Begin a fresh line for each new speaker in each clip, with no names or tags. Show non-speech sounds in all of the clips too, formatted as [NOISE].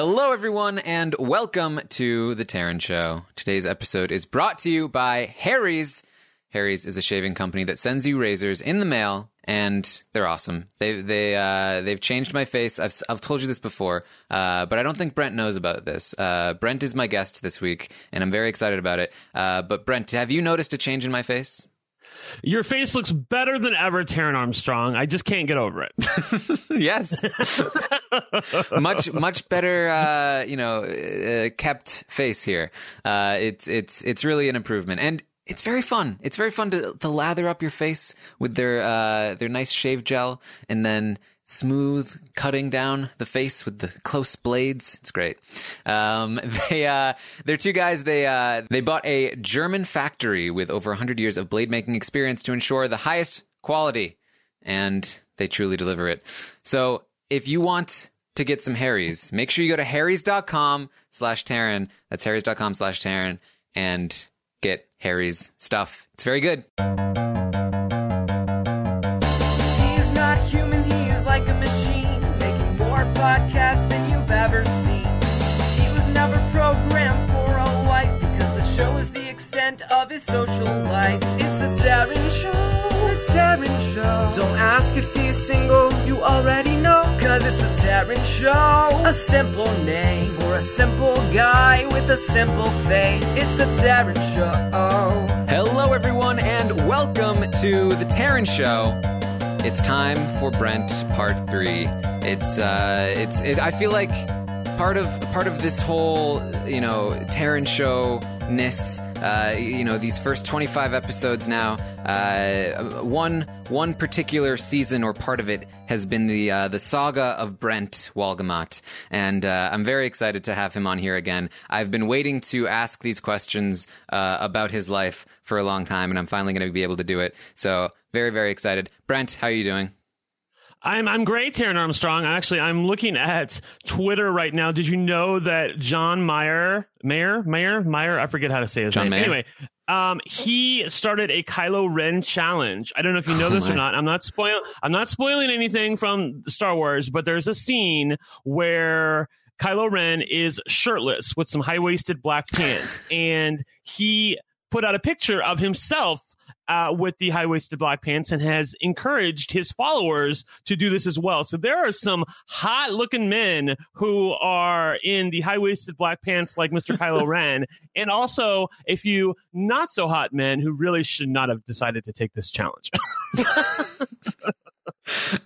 Hello, everyone, and welcome to The Taran Show. Today's episode is brought to you by Harry's. Harry's is a shaving company that sends you razors in the mail, and they're awesome. They they uh, they've changed my face. I've I've told you this before, uh, but I don't think Brent knows about this. Uh, Brent is my guest this week, and I'm very excited about it. Uh, but Brent, have you noticed a change in my face?
Your face looks better than ever, Taran Armstrong. I just can't get over it. [LAUGHS]
yes, [LAUGHS] much much better, uh, you know, uh, kept face here. Uh, it's it's it's really an improvement, and it's very fun. It's very fun to, to lather up your face with their uh, their nice shave gel, and then smooth cutting down the face with the close blades. It's great. Um, [LAUGHS] they uh, they're two guys. They uh, they bought a German factory with over 100 years of blade making experience to ensure the highest quality, and they truly deliver it. So if you want to get some Harry's, make sure you go to harrys.com slash Taran. That's harrys.com slash Taran and get Harry's stuff. It's very good.
Social life. It's the Taran Show, the Taran Show. Don't ask if he's single, you already know. Cause it's the Taran Show, a simple name for a simple guy with a simple face. It's the Taran Show.
Hello, everyone, and welcome to the Taran Show. It's time for Brent Part Three. It's uh, it's it, I feel like part of part of this whole you know Taran Show ness. Uh, you know these first 25 episodes now. Uh, one one particular season or part of it has been the uh, the saga of Brent Wolgamott, and uh, I'm very excited to have him on here again. I've been waiting to ask these questions uh, about his life for a long time, and I'm finally going to be able to do it. So very very excited. Brent, how are you doing?
I'm I'm great, Taran Armstrong. Actually, I'm looking at Twitter right now. Did you know that John Mayer, Mayer, Mayer, Mayer? I forget how to say his
John
name.
Mayer?
Anyway, um, he started a Kylo Ren challenge. I don't know if you know
Oh,
this or not. I'm not spoil. I'm not spoiling anything from Star Wars, but there's a scene where Kylo Ren is shirtless with some high waisted black pants, and he put out a picture of himself uh, with the high waisted black pants and has encouraged his followers to do this as well. So there are some hot looking men who are in the high waisted black pants like Mr. [LAUGHS] Kylo Ren, and also a few not so hot men who really should not have decided to take this challenge. [LAUGHS]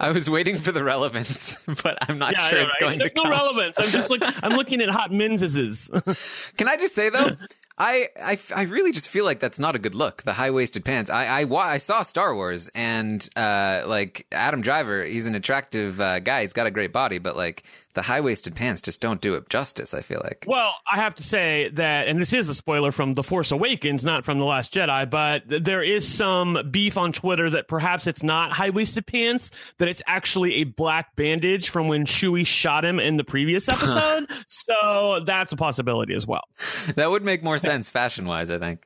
I was waiting for the relevance, but I'm not
I
sure
know,
it's
right?
going
There's
to
no
come.
relevance. I'm just look, I'm looking at hot menses. [LAUGHS]
Can I just say though, I, I, I really just feel like that's not a good look. The high waisted pants. I, I I saw Star Wars and uh, like Adam Driver. He's an attractive uh, guy. He's got a great body, but like the high waisted pants just don't do it justice. I feel like.
Well, I have to say that, and this is a spoiler from The Force Awakens, not from The Last Jedi, but there is some beef on Twitter that perhaps it's not high waisted pants, that it's actually a black bandage from when Chewie shot him in the previous [LAUGHS] episode. so that's a possibility as well.
That would make more sense fashion wise. I think.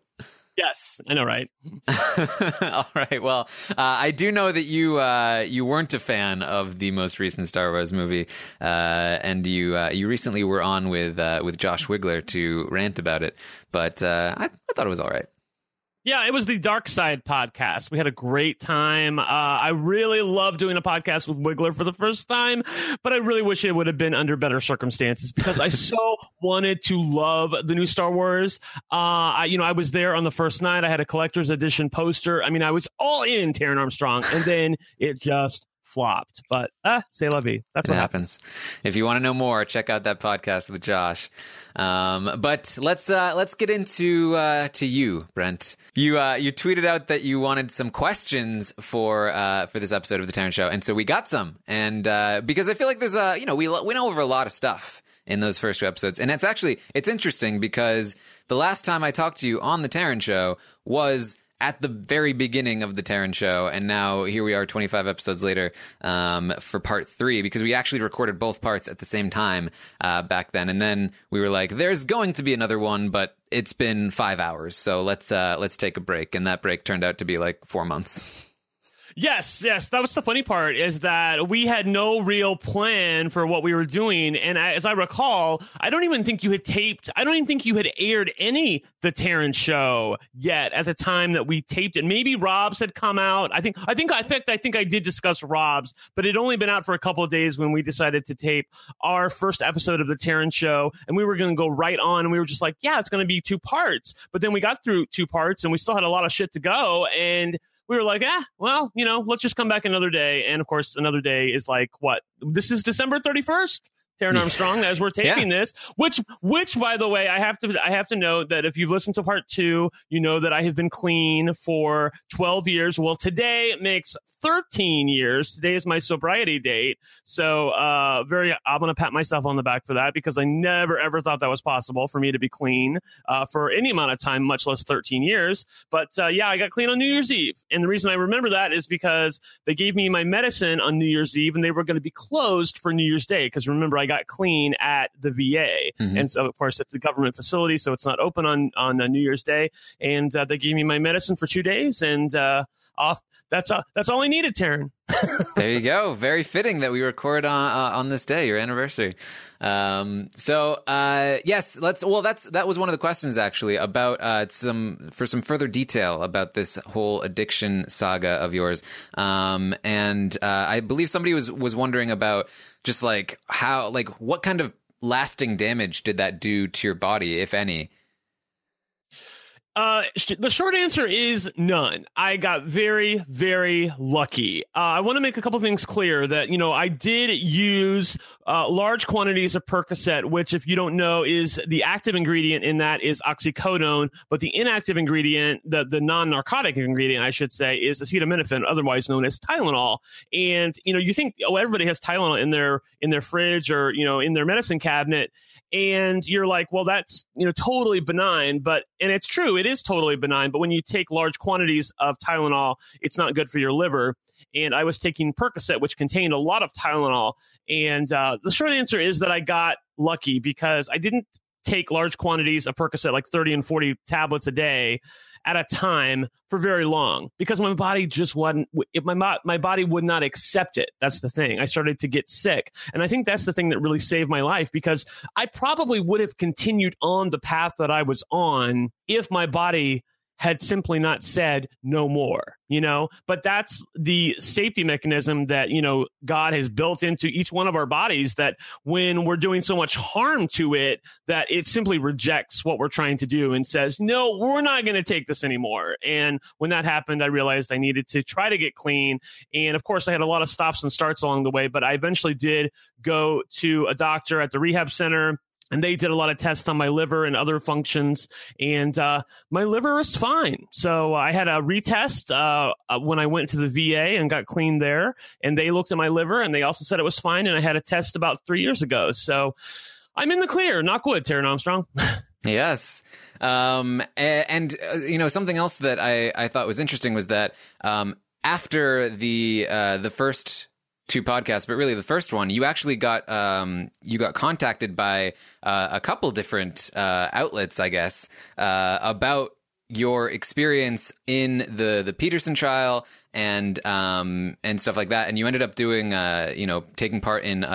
Yes, I know, right? [LAUGHS]
All right. Well, uh, I do know that you uh, you weren't a fan of the most recent Star Wars movie, uh, and you uh, you recently were on with uh, with Josh Wigler to rant about it. But uh, I, I thought it was all right.
Yeah, it was the Dark Side podcast. We had a great time. Uh, I really loved doing a podcast with Wigler for the first time, but I really wish it would have been under better circumstances because I [LAUGHS] so wanted to love the new Star Wars. Uh, I, you know, I was there on the first night. I had a collector's edition poster. I mean, I was all in Taran Armstrong, and then it just flopped. But ah, say la vie. That's
It
what happened.
happens. If you want to know more, check out that podcast with Josh. Um, but let's uh, let's get into uh, to you, Brent. You uh, you tweeted out that you wanted some questions for uh, for this episode of the Taran Show, and so we got some. And uh, because I feel like there's a you know we we know over a lot of stuff in those first two episodes, and it's actually it's interesting because the last time I talked to you on the Taran Show was at the very beginning of the Taran show, and now here we are, 25 episodes later, um, for part three, because we actually recorded both parts at the same time uh, back then, and then we were like, "There's going to be another one, but it's been five hours, so let's uh, let's take a break," and that break turned out to be like four months.
Yes, yes. That was the funny part is that we had no real plan for what we were doing. And as I recall, I don't even think you had taped, I don't even think you had aired any The Taran show yet at the time that we taped it. Maybe Rob's had come out. I think, I think, I fact, I think I did discuss Rob's, but it only been out for a couple of days when we decided to tape our first episode of The Taran show. And we were going to go right on. And we were just like, yeah, it's going to be two parts. But then we got through two parts and we still had a lot of shit to go. And we were like, ah, well, you know, let's just come back another day. And of course, another day is like what? This is December 31st. Taran Armstrong as we're taping yeah. this, which, which, by the way, I have to, I have to note that if you've listened to part two, you know that I have been clean for 12 years. Well, today makes 13 years. Today is my sobriety date. So, uh, very, I'm going to pat myself on the back for that because I never ever thought that was possible for me to be clean, uh, for any amount of time, much less 13 years. But, uh, yeah, I got clean on New Year's Eve. And the reason I remember that is because they gave me my medicine on New Year's Eve and they were going to be closed for New Year's Day. Cause remember, I I got clean at the VA, mm-hmm. and so of course it's a government facility, so it's not open on on uh, New Year's Day. And uh, they gave me my medicine for two days, and uh, off. That's uh, that's all I needed, Taran. [LAUGHS]
there you go. Very fitting that we record on uh, on this day, your anniversary. Um, so uh, yes, let's. Well, that's that was one of the questions actually about uh, some for some further detail about this whole addiction saga of yours. Um, and uh, I believe somebody was was wondering about just like how, like what kind of lasting damage did that do to your body, if any?
Uh, the short answer is none. I got very, very lucky. Uh, I want to make a couple things clear that, you know, I did use uh, large quantities of Percocet, which, if you don't know, is the active ingredient in that is oxycodone, but the inactive ingredient, the, the non narcotic ingredient, I should say, is acetaminophen, otherwise known as Tylenol. And, you know, you think, oh, everybody has Tylenol in their, in their fridge or, you know, in their medicine cabinet and you're like, well, that's you know totally benign, but and it's true, it is totally benign. But when you take large quantities of Tylenol, it's not good for your liver. And I was taking Percocet, which contained a lot of Tylenol. And uh, the short answer is that I got lucky because I didn't take large quantities of Percocet, like 30 and 40 tablets a day at a time for very long because my body just wasn't my my body would not accept it. That's the thing. I started to get sick. And i think that's the thing that really saved my life because i probably would have continued on the path that i was on if my body had simply not said no more, you know? But that's the safety mechanism that, you know, God has built into each one of our bodies that when we're doing so much harm to it, that it simply rejects what we're trying to do and says, no, we're not going to take this anymore. And when that happened, I realized I needed to try to get clean. And of course, I had a lot of stops and starts along the way, but I eventually did go to a doctor at the rehab center and they did a lot of tests on my liver and other functions. And uh, my liver is fine. So i had a retest uh, uh when i went to the va and got cleaned there. And they looked at my liver and they also said it was fine. And i had a test about three years ago. So i'm in the clear. Knock wood taran armstrong. [LAUGHS]
Yes. Um, and, uh, you know something else that I, I thought was interesting was that um, after the uh, the first two podcasts, but really the first one, you actually got um, you got contacted by uh, a couple different uh, outlets, I guess, uh, about your experience in the the Peterson trial and um, and stuff like that, and you ended up doing uh, you know taking part in a,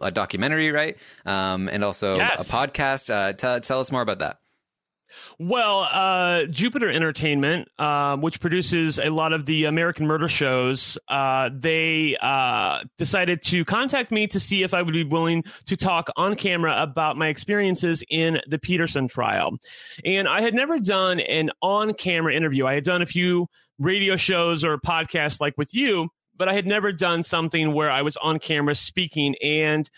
a, a documentary, right? Um, and also yes. a podcast. Uh, t- tell us more about that.
Well, uh, Jupiter Entertainment, uh, which produces a lot of the American murder shows, uh, they uh, decided to contact me to see if I would be willing to talk on camera about my experiences in the Peterson trial. And I had never done an on camera interview. I had done a few radio shows or podcasts like with you, but I had never done something where I was on camera speaking. And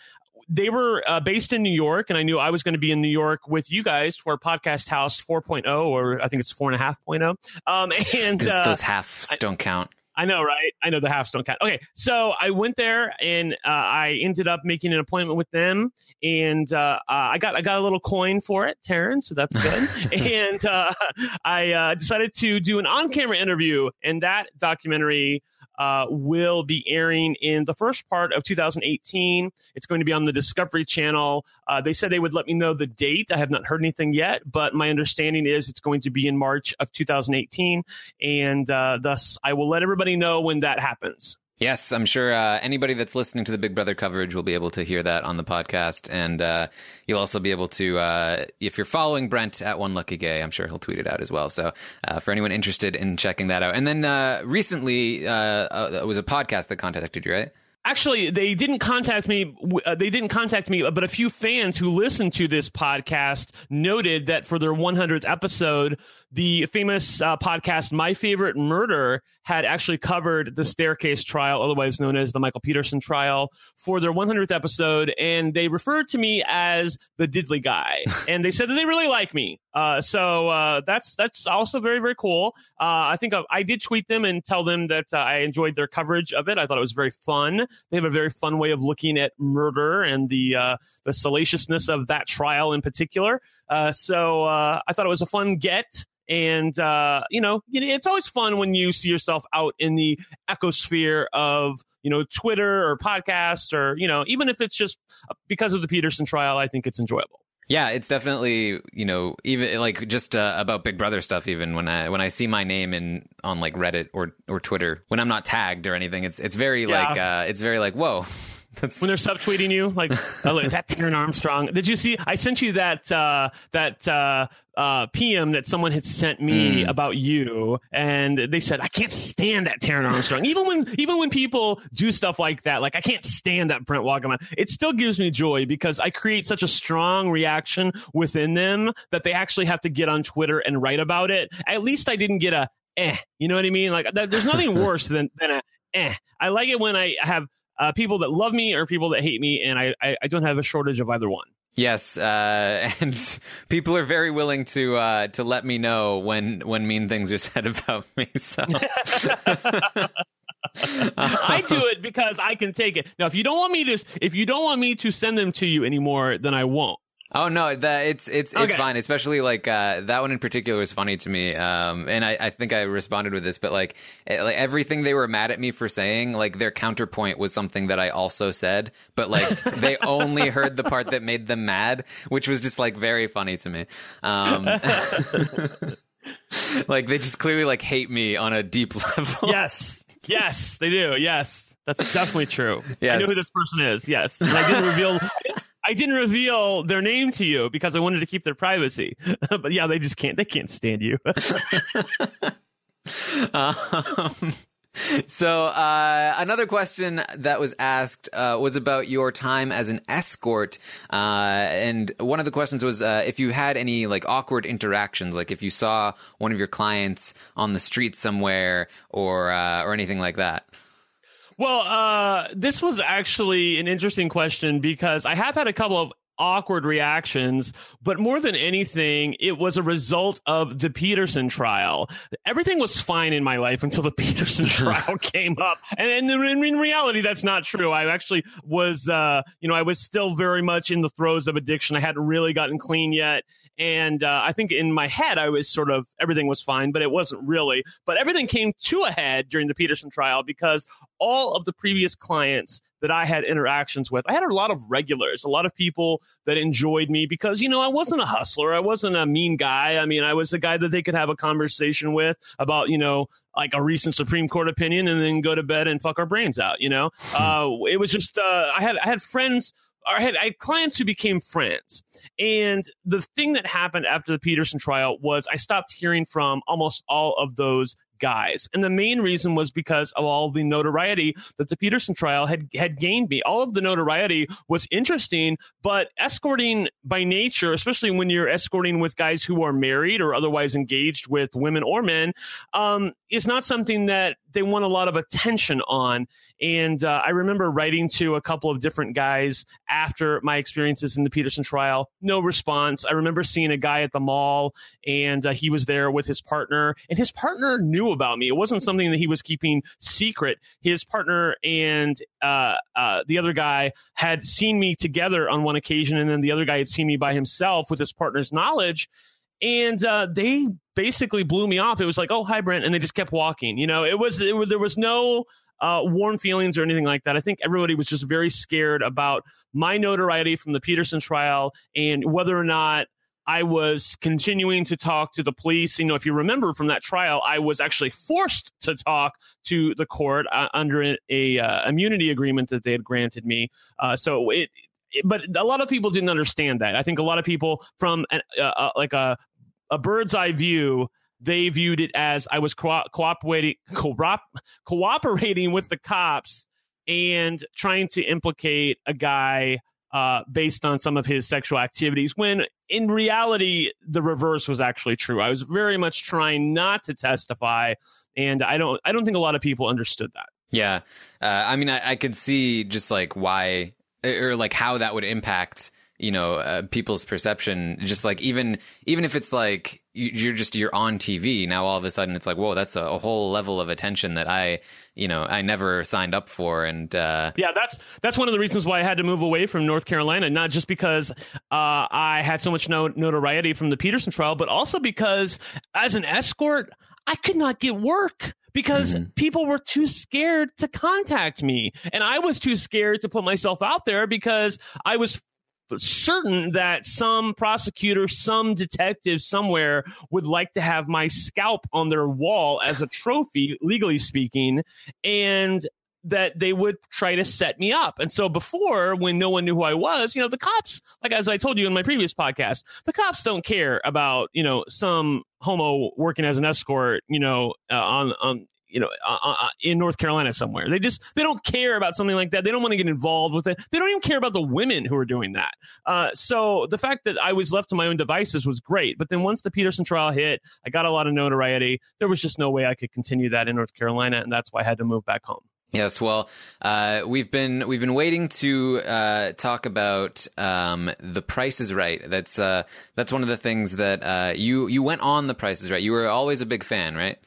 they were uh, based in New York, and I knew I was going to be in New York with you guys for Podcast House 4.0, or I think it's 4.5.0. Um, [LAUGHS] and
uh, those halves don't count.
I know, right? I know the halves don't count. Okay, so I went there and uh, I ended up making an appointment with them, and uh, uh, I got I got a little coin for it, Taran, so that's good. [LAUGHS] and uh, [LAUGHS] I uh, decided to do an on-camera interview, and that documentary uh, will be airing in the first part of 2018. It's going to be on the Discovery Channel. Uh, they said they would let me know the date. I have not heard anything yet, but my understanding is it's going to be in March of 2018, and uh, thus I will let everybody know when that happens.
Yes, I'm sure uh, anybody that's listening to the Big Brother coverage will be able to hear that on the podcast, and uh, you'll also be able to, uh, if you're following Brent at One Lucky Gay, I'm sure he'll tweet it out as well. So uh, for anyone interested in checking that out, and then uh, recently uh, it was a podcast that contacted you, right?
Actually, they didn't contact me. Uh, they didn't contact me, but a few fans who listened to this podcast noted that for their 100th episode, the famous uh, podcast My Favorite Murder had actually covered the staircase trial, otherwise known as the Michael Peterson trial, for their 100th episode, and they referred to me as the Diddley guy, [LAUGHS] and they said that they really like me. Uh, so uh, that's that's also very very cool. Uh, I think I, I, did tweet them and tell them that uh, I enjoyed their coverage of it. I thought it was very fun. They have a very fun way of looking at murder and the uh, the salaciousness of that trial in particular. so I thought it was a fun get. And, uh, you know, it's always fun when you see yourself out in the ecosphere of, you know, Twitter or podcast or, you know, even if it's just because of the Peterson trial, I think it's enjoyable.
Yeah, it's definitely you know even like just uh, about Big Brother stuff. Even when I when I see my name in on like Reddit or or Twitter when I'm not tagged or anything, it's it's very yeah. like uh, it's very like whoa. [LAUGHS]
That's... When they're subtweeting you, like oh, look, that Taran Armstrong. Did you see? I sent you that uh, that uh, uh, PM that someone had sent me mm. about you, and they said I can't stand that Taran Armstrong. even when even when people do stuff like that, like I can't stand that Brent Wolgamott. It still gives me joy because I create such a strong reaction within them that they actually have to get on Twitter and write about it. At least I didn't get a eh. You know what I mean? Like there's nothing [LAUGHS] worse than than a eh. I like it when I have uh, people that love me or people that hate me, and I, I, I don't have a shortage of either one.
Yes, uh, [LAUGHS] and people are very willing to uh, to let me know when when mean things are said [LAUGHS] about me. So. [LAUGHS]
I do it because I can take it. Now, if you don't want me to, if you don't want me to send them to you anymore, then I won't.
Oh no, that it's it's okay. it's fine. Especially like uh, that one in particular was funny to me, um, and I, I think I responded with this. But like, it, like everything they were mad at me for saying, like their counterpoint was something that I also said, but like they [LAUGHS] only heard the part that made them mad, which was just like very funny to me. Um, [LAUGHS] like they just clearly like hate me on a deep [LAUGHS] level.
Yes, yes, they do. Yes. That's definitely true. Yes. I know who this person is. Yes, and I didn't reveal. I didn't reveal their name to you because I wanted to keep their privacy. [LAUGHS] but yeah, they just can't. They can't stand you. [LAUGHS] [LAUGHS]
um, so uh, another question that was asked uh, was about your time as an escort, uh, and one of the questions was uh, if you had any like awkward interactions, like if you saw one of your clients on the street somewhere or uh, or anything like that.
Well, uh, this was actually an interesting question because I have had a couple of awkward reactions, but more than anything, it was a result of the Peterson trial. Everything was fine in my life until the [LAUGHS] Peterson [LAUGHS] trial came up. And, and in, reality, that's not true. I actually was, uh, you know, I was still very much in the throes of addiction. I hadn't really gotten clean yet. And uh, I think in my head, I was sort of everything was fine, but it wasn't really. But everything came to a head during the Peterson trial because all of the previous clients that I had interactions with, I had a lot of regulars, a lot of people that enjoyed me because, you know, I wasn't a hustler. I wasn't a mean guy. I mean, I was a guy that they could have a conversation with about, you know, like a recent Supreme Court opinion and then go to bed and fuck our brains out, you know? uh, it was just, uh, I had, I had friends I had, I had clients who became friends. And the thing that happened after the Peterson trial was I stopped hearing from almost all of those guys. And the main reason was because of all the notoriety that the Peterson trial had had gained me. All of the notoriety was interesting, but escorting by nature, especially when you're escorting with guys who are married or otherwise engaged with women or men, um, is not something that they want a lot of attention on. And uh, I remember writing to a couple of different guys after my experiences in the Peterson trial. No response. I remember seeing a guy at the mall, and uh, he was there with his partner, and his partner knew about me. It wasn't something that he was keeping secret. His partner and uh, uh the other guy had seen me together on one occasion, and then the other guy had seen me by himself with his partner's knowledge and uh, they basically blew me off. It was like, "Oh, hi, Brent," and they just kept walking. You know, it was, it was there was no uh, warm feelings or anything like that. I think everybody was just very scared about my notoriety from the Peterson trial and whether or not I was continuing to talk to the police. You know, if you remember from that trial, I was actually forced to talk to the court uh, under a, uh, immunity agreement that they had granted me. Uh, so it, it, but a lot of people didn't understand that. I think a lot of people from an, uh, uh, like a a bird's eye view they viewed it as I was co- cooperating co- cooperating with the cops and trying to implicate a guy uh, based on some of his sexual activities when in reality the reverse was actually true. I was very much trying not to testify and i don't i don't think a lot of people understood that.
Yeah. Uh, i mean I, I could see just like why or like how that would impact you know uh, people's perception just like even even if it's like you're just you're on TV now all of a sudden it's like whoa that's a, a whole level of attention that I you know I never signed up for and uh,
yeah that's that's one of the reasons why I had to move away from North Carolina not just because uh, I had so much notoriety from the Peterson trial but also because as an escort I could not get work because mm-hmm. people were too scared to contact me. And I was too scared to put myself out there because I was certain that some prosecutor, some detective somewhere would like to have my scalp on their wall as a trophy, legally speaking, and that they would try to set me up. And so before, when no one knew who I was, you know, the cops, like as I told you in my previous podcast, the cops don't care about, you know, some homo working as an escort, you know, uh, on, on, you know, uh, uh, uh, in North Carolina somewhere. They just they don't care about something like that. They don't want to get involved with it. They don't even care about the women who are doing that. Uh, so the fact that I was left to my own devices was great. But then once the Peterson trial hit, I got a lot of notoriety. There was just no way I could continue that in North Carolina, and that's why I had to move back home.
Yes, well, uh, we've been we've been waiting to uh, talk about um, the Price is Right. That's uh, that's one of the things that uh, you you went on the Price is Right. You were always a big fan, right?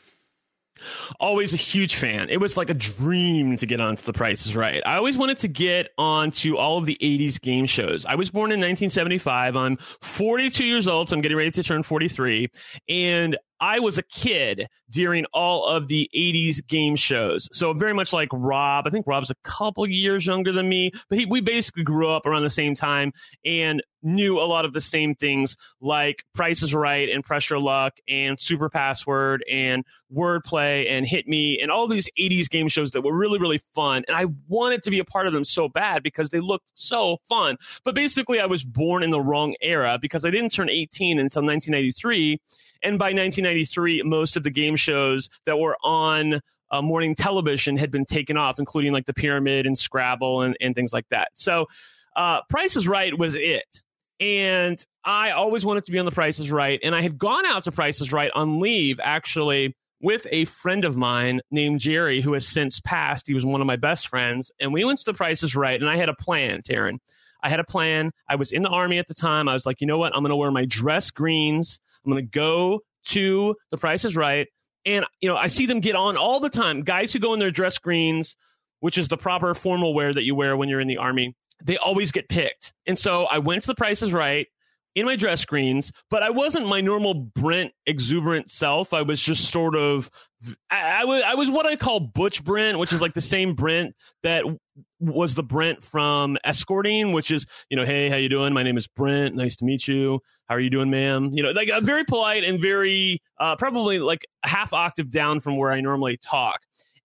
Always a huge fan. It was like a dream to get onto The Price is Right. I always wanted to get onto all of the 80s game shows. I was born in 1975. I'm 42 years old, so I'm getting ready to turn 43. And I was a kid during all of the 80s game shows. So very much like Rob. I think Rob's a couple years younger than me, but he, we basically grew up around the same time and knew a lot of the same things like Price is Right and Press Your Luck and Super Password and Wordplay and Hit Me and all these 80s game shows that were really, really fun. And I wanted to be a part of them so bad because they looked so fun. But basically, I was born in the wrong era because I didn't turn 18 until 1993 and by 1993, most of the game shows that were on uh, morning television had been taken off, including like the Pyramid and Scrabble and, and things like that. So, uh, Price is Right was it. And I always wanted to be on the Price is Right. And I had gone out to Price is Right on leave, actually, with a friend of mine named Jerry, who has since passed. He was one of my best friends. And we went to the Price is Right. And I had a plan, Taran. I had a plan. I was in the army at the time. I was like, you know what? I'm going to wear my dress greens. I'm going to go to the price is right. And, you know, I see them get on all the time. Guys who go in their dress greens, which is the proper formal wear that you wear when you're in the army, they always get picked. And so I went to the price is right in my dress greens, but I wasn't my normal Brent exuberant self. I was just sort of, I, I, was, I was what I call Butch Brent, which is like the same Brent that was the Brent from escorting, which is, you know, hey, how you doing? My name is Brent. Nice to meet you. How are you doing, ma'am? You know, like uh, very polite and very, uh, probably like a half octave down from where I normally talk.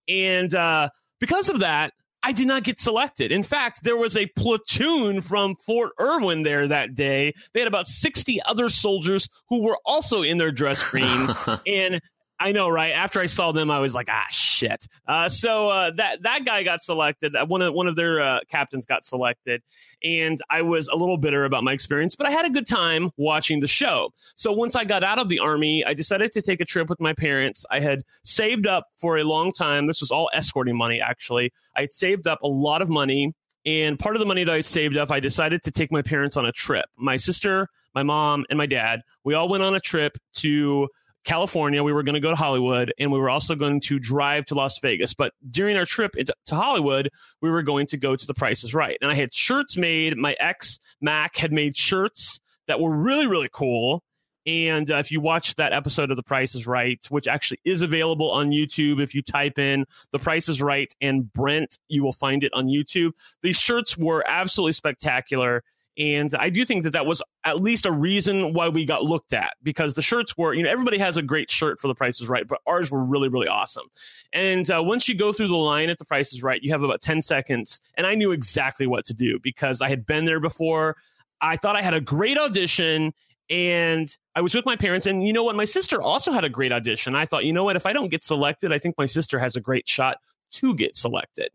And, uh, because of that, I did not get selected. In fact, there was a platoon from Fort Irwin there that day. They had about 60 other soldiers who were also in their dress [LAUGHS] greens. and I know, right? After I saw them, I was like, ah, shit. Uh, so uh, that that guy got selected. Uh, one of one of their uh, captains got selected, and I was a little bitter about my experience, but I had a good time watching the show. So once I got out of the army, I decided to take a trip with my parents. I had saved up for a long time. This was all escorting money, actually. I had saved up a lot of money, and part of the money that I saved up, I decided to take my parents on a trip. My sister, my mom, and my dad. We all went on a trip to California. We were going to go to Hollywood and we were also going to drive to Las Vegas. But during our trip to Hollywood, we were going to go to the Price is Right. And I had shirts made. My ex, Mac, had made shirts that were really, really cool. And uh, if you watch that episode of The Price is Right, which actually is available on YouTube, if you type in The Price is Right and Brent, you will find it on YouTube. These shirts were absolutely spectacular. And I do think that that was at least a reason why we got looked at because the shirts were, you know, everybody has a great shirt for the Price is Right, but ours were really, really awesome. And uh, once you go through the line at the Price is Right, you have about 10 seconds. And I knew exactly what to do because I had been there before. I thought I had a great audition and I was with my parents. And you know what? My sister also had a great audition. I thought, you know what? If I don't get selected, I think my sister has a great shot to get selected.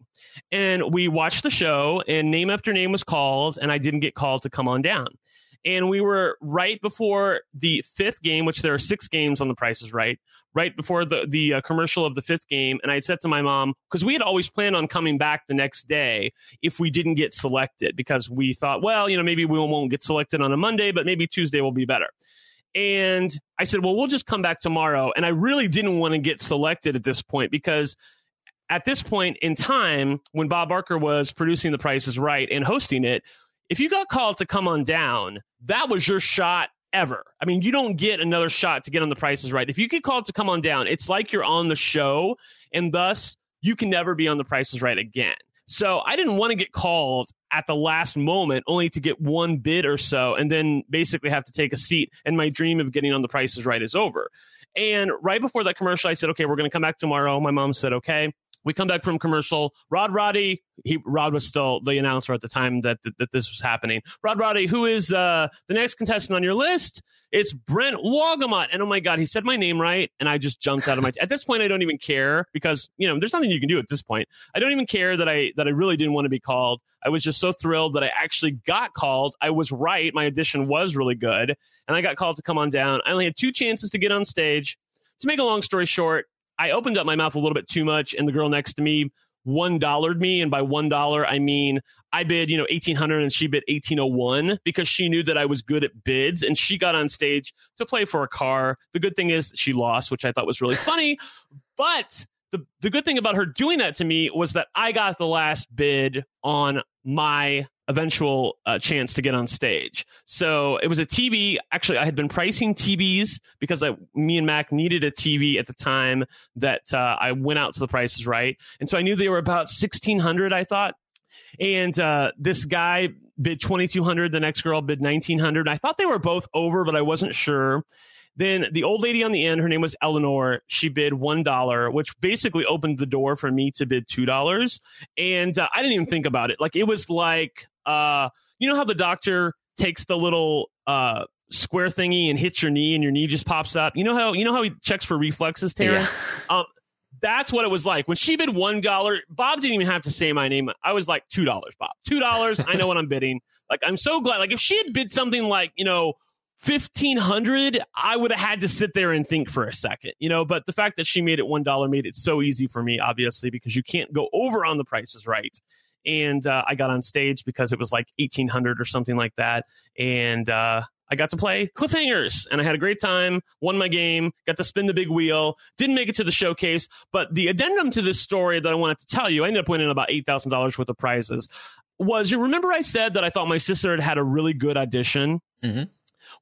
And we watched the show, and name after name was called, and I didn't get called to come on down. And we were right before the fifth game, which there are six games on the prices right, right before the, the uh, commercial of the fifth game. And I said to my mom, because we had always planned on coming back the next day if we didn't get selected, because we thought, well, you know, maybe we won't get selected on a Monday, but maybe Tuesday will be better. And I said, well, we'll just come back tomorrow. And I really didn't want to get selected at this point because at this point in time, when Bob Barker was producing The Price is Right and hosting it, if you got called to come on down, that was your shot ever. I mean, you don't get another shot to get on The Price is Right. If you get called to come on down, it's like you're on the show, and thus you can never be on The Price is Right again. So I didn't want to get called at the last moment only to get one bid or so and then basically have to take a seat and my dream of getting on the price is right is over. And right before that commercial, I said, okay, we're going to come back tomorrow. My mom said, okay. We come back from commercial. Rod Roddy, he Rod was still the announcer at the time that that, that this was happening. Rod Roddy, who is uh, the next contestant on your list? It's Brent Wolgamott. And oh my God, he said my name right, and I just jumped out of my. [LAUGHS] at this point, I don't even care because you know there's nothing you can do at this point. I don't even care that I that I really didn't want to be called. I was just so thrilled that I actually got called. I was right. My audition was really good, and I got called to come on down. I only had two chances to get on stage. To make a long story short, I opened up my mouth a little bit too much, and the girl next to me one dollared me, and by one dollar I mean I bid you know eighteen hundred, and she bid eighteen oh one because she knew that I was good at bids, and she got on stage to play for a car. The good thing is she lost, which I thought was really funny, but. The, the good thing about her doing that to me was that I got the last bid on my eventual uh, chance to get on stage. So it was a TV. Actually, I had been pricing TVs because I, me and Mac needed a TV at the time that uh, I went out to the prices right, and so I knew they were about sixteen hundred. I thought, and uh, this guy bid twenty two hundred. The next girl bid nineteen hundred. I thought they were both over, but I wasn't sure. Then the old lady on the end, her name was Eleanor. She bid one dollar, which basically opened the door for me to bid two dollars. And uh, I didn't even think about it. Like it was like, uh, you know how the doctor takes the little uh, square thingy and hits your knee, and your knee just pops up. You know how you know how he checks for reflexes, Taran.
Yeah. [LAUGHS]
Um, that's what it was like when she bid one dollar. Bob didn't even have to say my name. I was like two dollars, Bob. Two dollars. I know what I'm bidding. [LAUGHS] Like I'm so glad. Like if she had bid something like you know 1500 i would have had to sit there and think for a second you know but the fact that she made it one dollar made it so easy for me obviously because you can't go over on the prices right and uh, i got on stage because it was like 1800 or something like that and uh, I got to play cliffhangers and I had a great time, won my game, got to spin the big wheel, didn't make it to the showcase. But the addendum to this story that I wanted to tell you, I ended up winning about $8,000 worth of prizes. Was you remember I said that I thought my sister had had a really good audition?
Mm-hmm.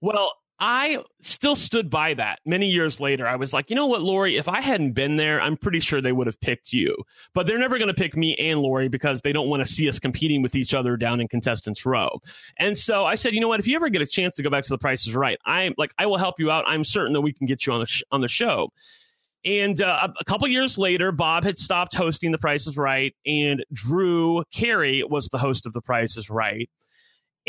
Well, I still stood by that many years later. I was like, you know what, Lori, if I hadn't been there, I'm pretty sure they would have picked you. But they're never going to pick me and Lori because they don't want to see us competing with each other down in contestants row. And so I said, you know what, if you ever get a chance to go back to the Price is Right, I'm like, I will help you out. I'm certain that we can get you on the sh- on the show. And uh, a couple years later, Bob had stopped hosting The Price is Right, and Drew Carey was the host of The Price is Right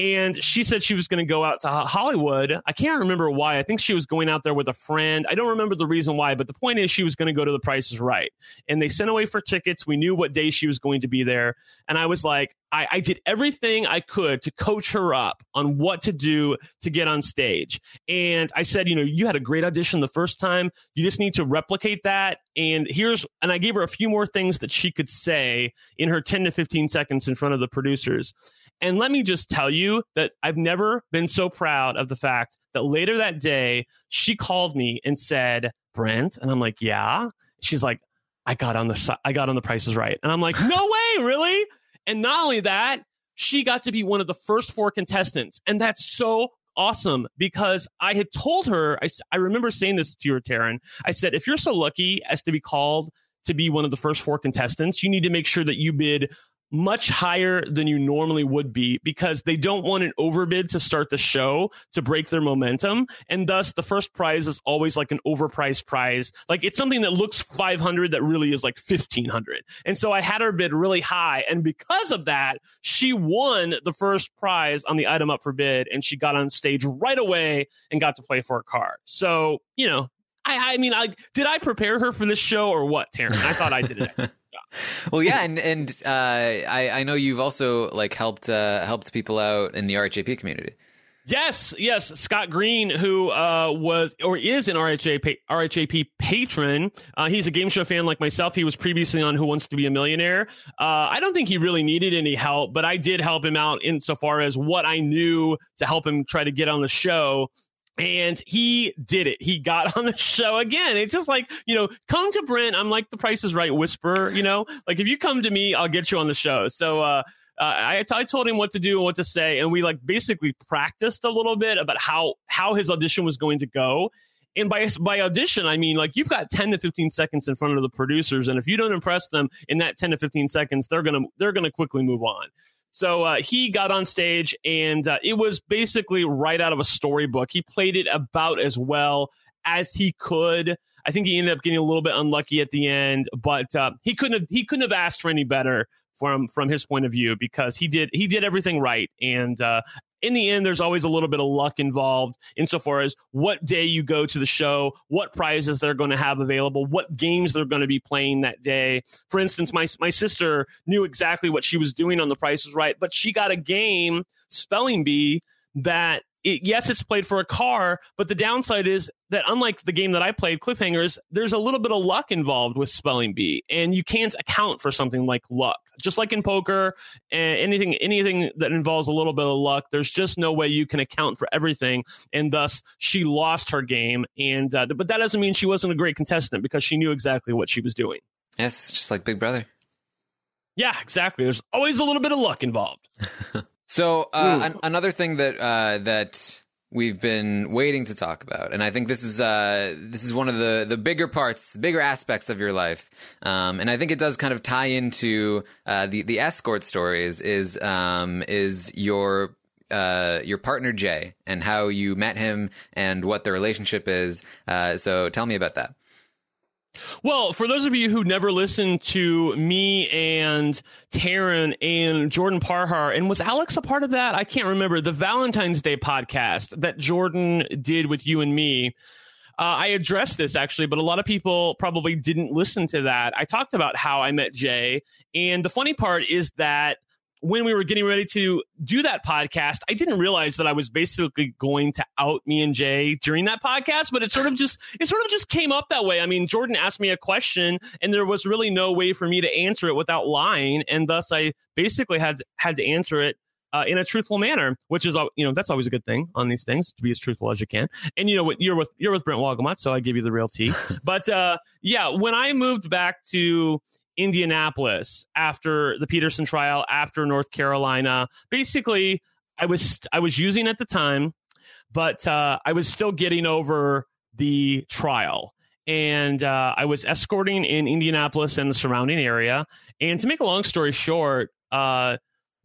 and she said she was going to go out to Hollywood. I can't remember why. I think she was going out there with a friend. I don't remember the reason why, but the point is she was going to go to the Prices Right. And they sent away for tickets. We knew what day she was going to be there. And I was like, I, I did everything I could to coach her up on what to do to get on stage. And I said, you know, you had a great audition the first time. You just need to replicate that. And here's, and I gave her a few more things that she could say in her 10 to 15 seconds in front of the producers. And let me just tell you that I've never been so proud of the fact that later that day, she called me and said, Brent. And I'm like, yeah. She's like, I got on the, I got on the prices right. And I'm like, [LAUGHS] no way, really? And not only that, she got to be one of the first four contestants. And that's so awesome because I had told her, I, I remember saying this to her, Taran. I said, if you're so lucky as to be called to be one of the first four contestants, you need to make sure that you bid much higher than you normally would be because they don't want an overbid to start the show to break their momentum. And thus, the first prize is always like an overpriced prize. Like it's something that looks 500 that really is like 1500. And so I had her bid really high. And because of that, she won the first prize on the item up for bid and she got on stage right away and got to play for a car. So, you know, I, I mean, I did I prepare her for this show or what, Taran? I thought I did it. [LAUGHS] [LAUGHS]
well, yeah, and and uh, I I know you've also like helped uh, helped people out in the RHAP community.
Yes, yes. Scott Green, who uh, was or is an RHAP, RHAP patron, uh, he's a game show fan like myself. He was previously on Who Wants to Be a Millionaire. Uh, I don't think he really needed any help, but I did help him out insofar as what I knew to help him try to get on the show. And he did it. He got [LAUGHS] on the show again. It's just like, you know, come to Brent. I'm like the price is right whisperer, you know, like if you come to me, I'll get you on the show. So, uh, uh, I, I told him what to do and what to say, and we like basically practiced a little bit about how how his audition was going to go. And by by audition, I mean like you've got ten to fifteen seconds in front of the producers, and if you don't impress them in that ten to fifteen seconds, they're gonna they're gonna quickly move on. So uh, he got on stage, and uh, it was basically right out of a storybook. He played it about as well as he could. I think he ended up getting a little bit unlucky at the end, but uh, he couldn't have he couldn't have asked for any better from from his point of view because he did he did everything right and uh, in the end there's always a little bit of luck involved insofar as what day you go to the show what prizes they're going to have available what games they're going to be playing that day. For instance my my sister knew exactly what she was doing on the price is right but she got a game spelling bee that it, yes, it's played for a car, but the downside is that unlike the game that I played, Cliffhangers, there's a little bit of luck involved with spelling bee, and you can't account for something like luck. Just like in poker, and anything anything that involves a little bit of luck, there's just no way you can account for everything, and thus she lost her game. And uh, but that doesn't mean she wasn't a great contestant because she knew exactly what she was doing.
Yes, just like Big Brother.
Yeah, exactly. There's always a little bit of luck involved. [LAUGHS]
So uh, an- another thing that uh, that we've been waiting to talk about, and I think this is uh, this is one of the the bigger parts, bigger aspects of your life, um, and I think it does kind of tie into uh, the the escort stories. Is um, is your uh, your partner Jay and how you met him and what the relationship is. Uh, so tell me about that.
Well, for those of you who never listened to me and Taran and Jordan Parhar, and was Alex a part of that? I can't remember. The Valentine's Day podcast that Jordan did with you and me. Uh, I addressed this actually, but a lot of people probably didn't listen to that. I talked about how I met Jay. And the funny part is that when we were getting ready to do that podcast, I didn't realize that I was basically going to out me and Jay during that podcast, but it sort of just it sort of just came up that way. I mean, Jordan asked me a question and there was really no way for me to answer it without lying, and thus I basically had had to answer it uh, in a truthful manner, which is you know that's always a good thing on these things to be as truthful as you can. And you know what you're with you're with Brent Wolgamott, so I give you the real tea. [LAUGHS] but uh, yeah, when I moved back to Indianapolis after the Peterson trial, after North Carolina. Basically, I was I was using at the time, but uh, I was still getting over the trial, and uh, I was escorting in Indianapolis and the surrounding area. And to make a long story short, uh,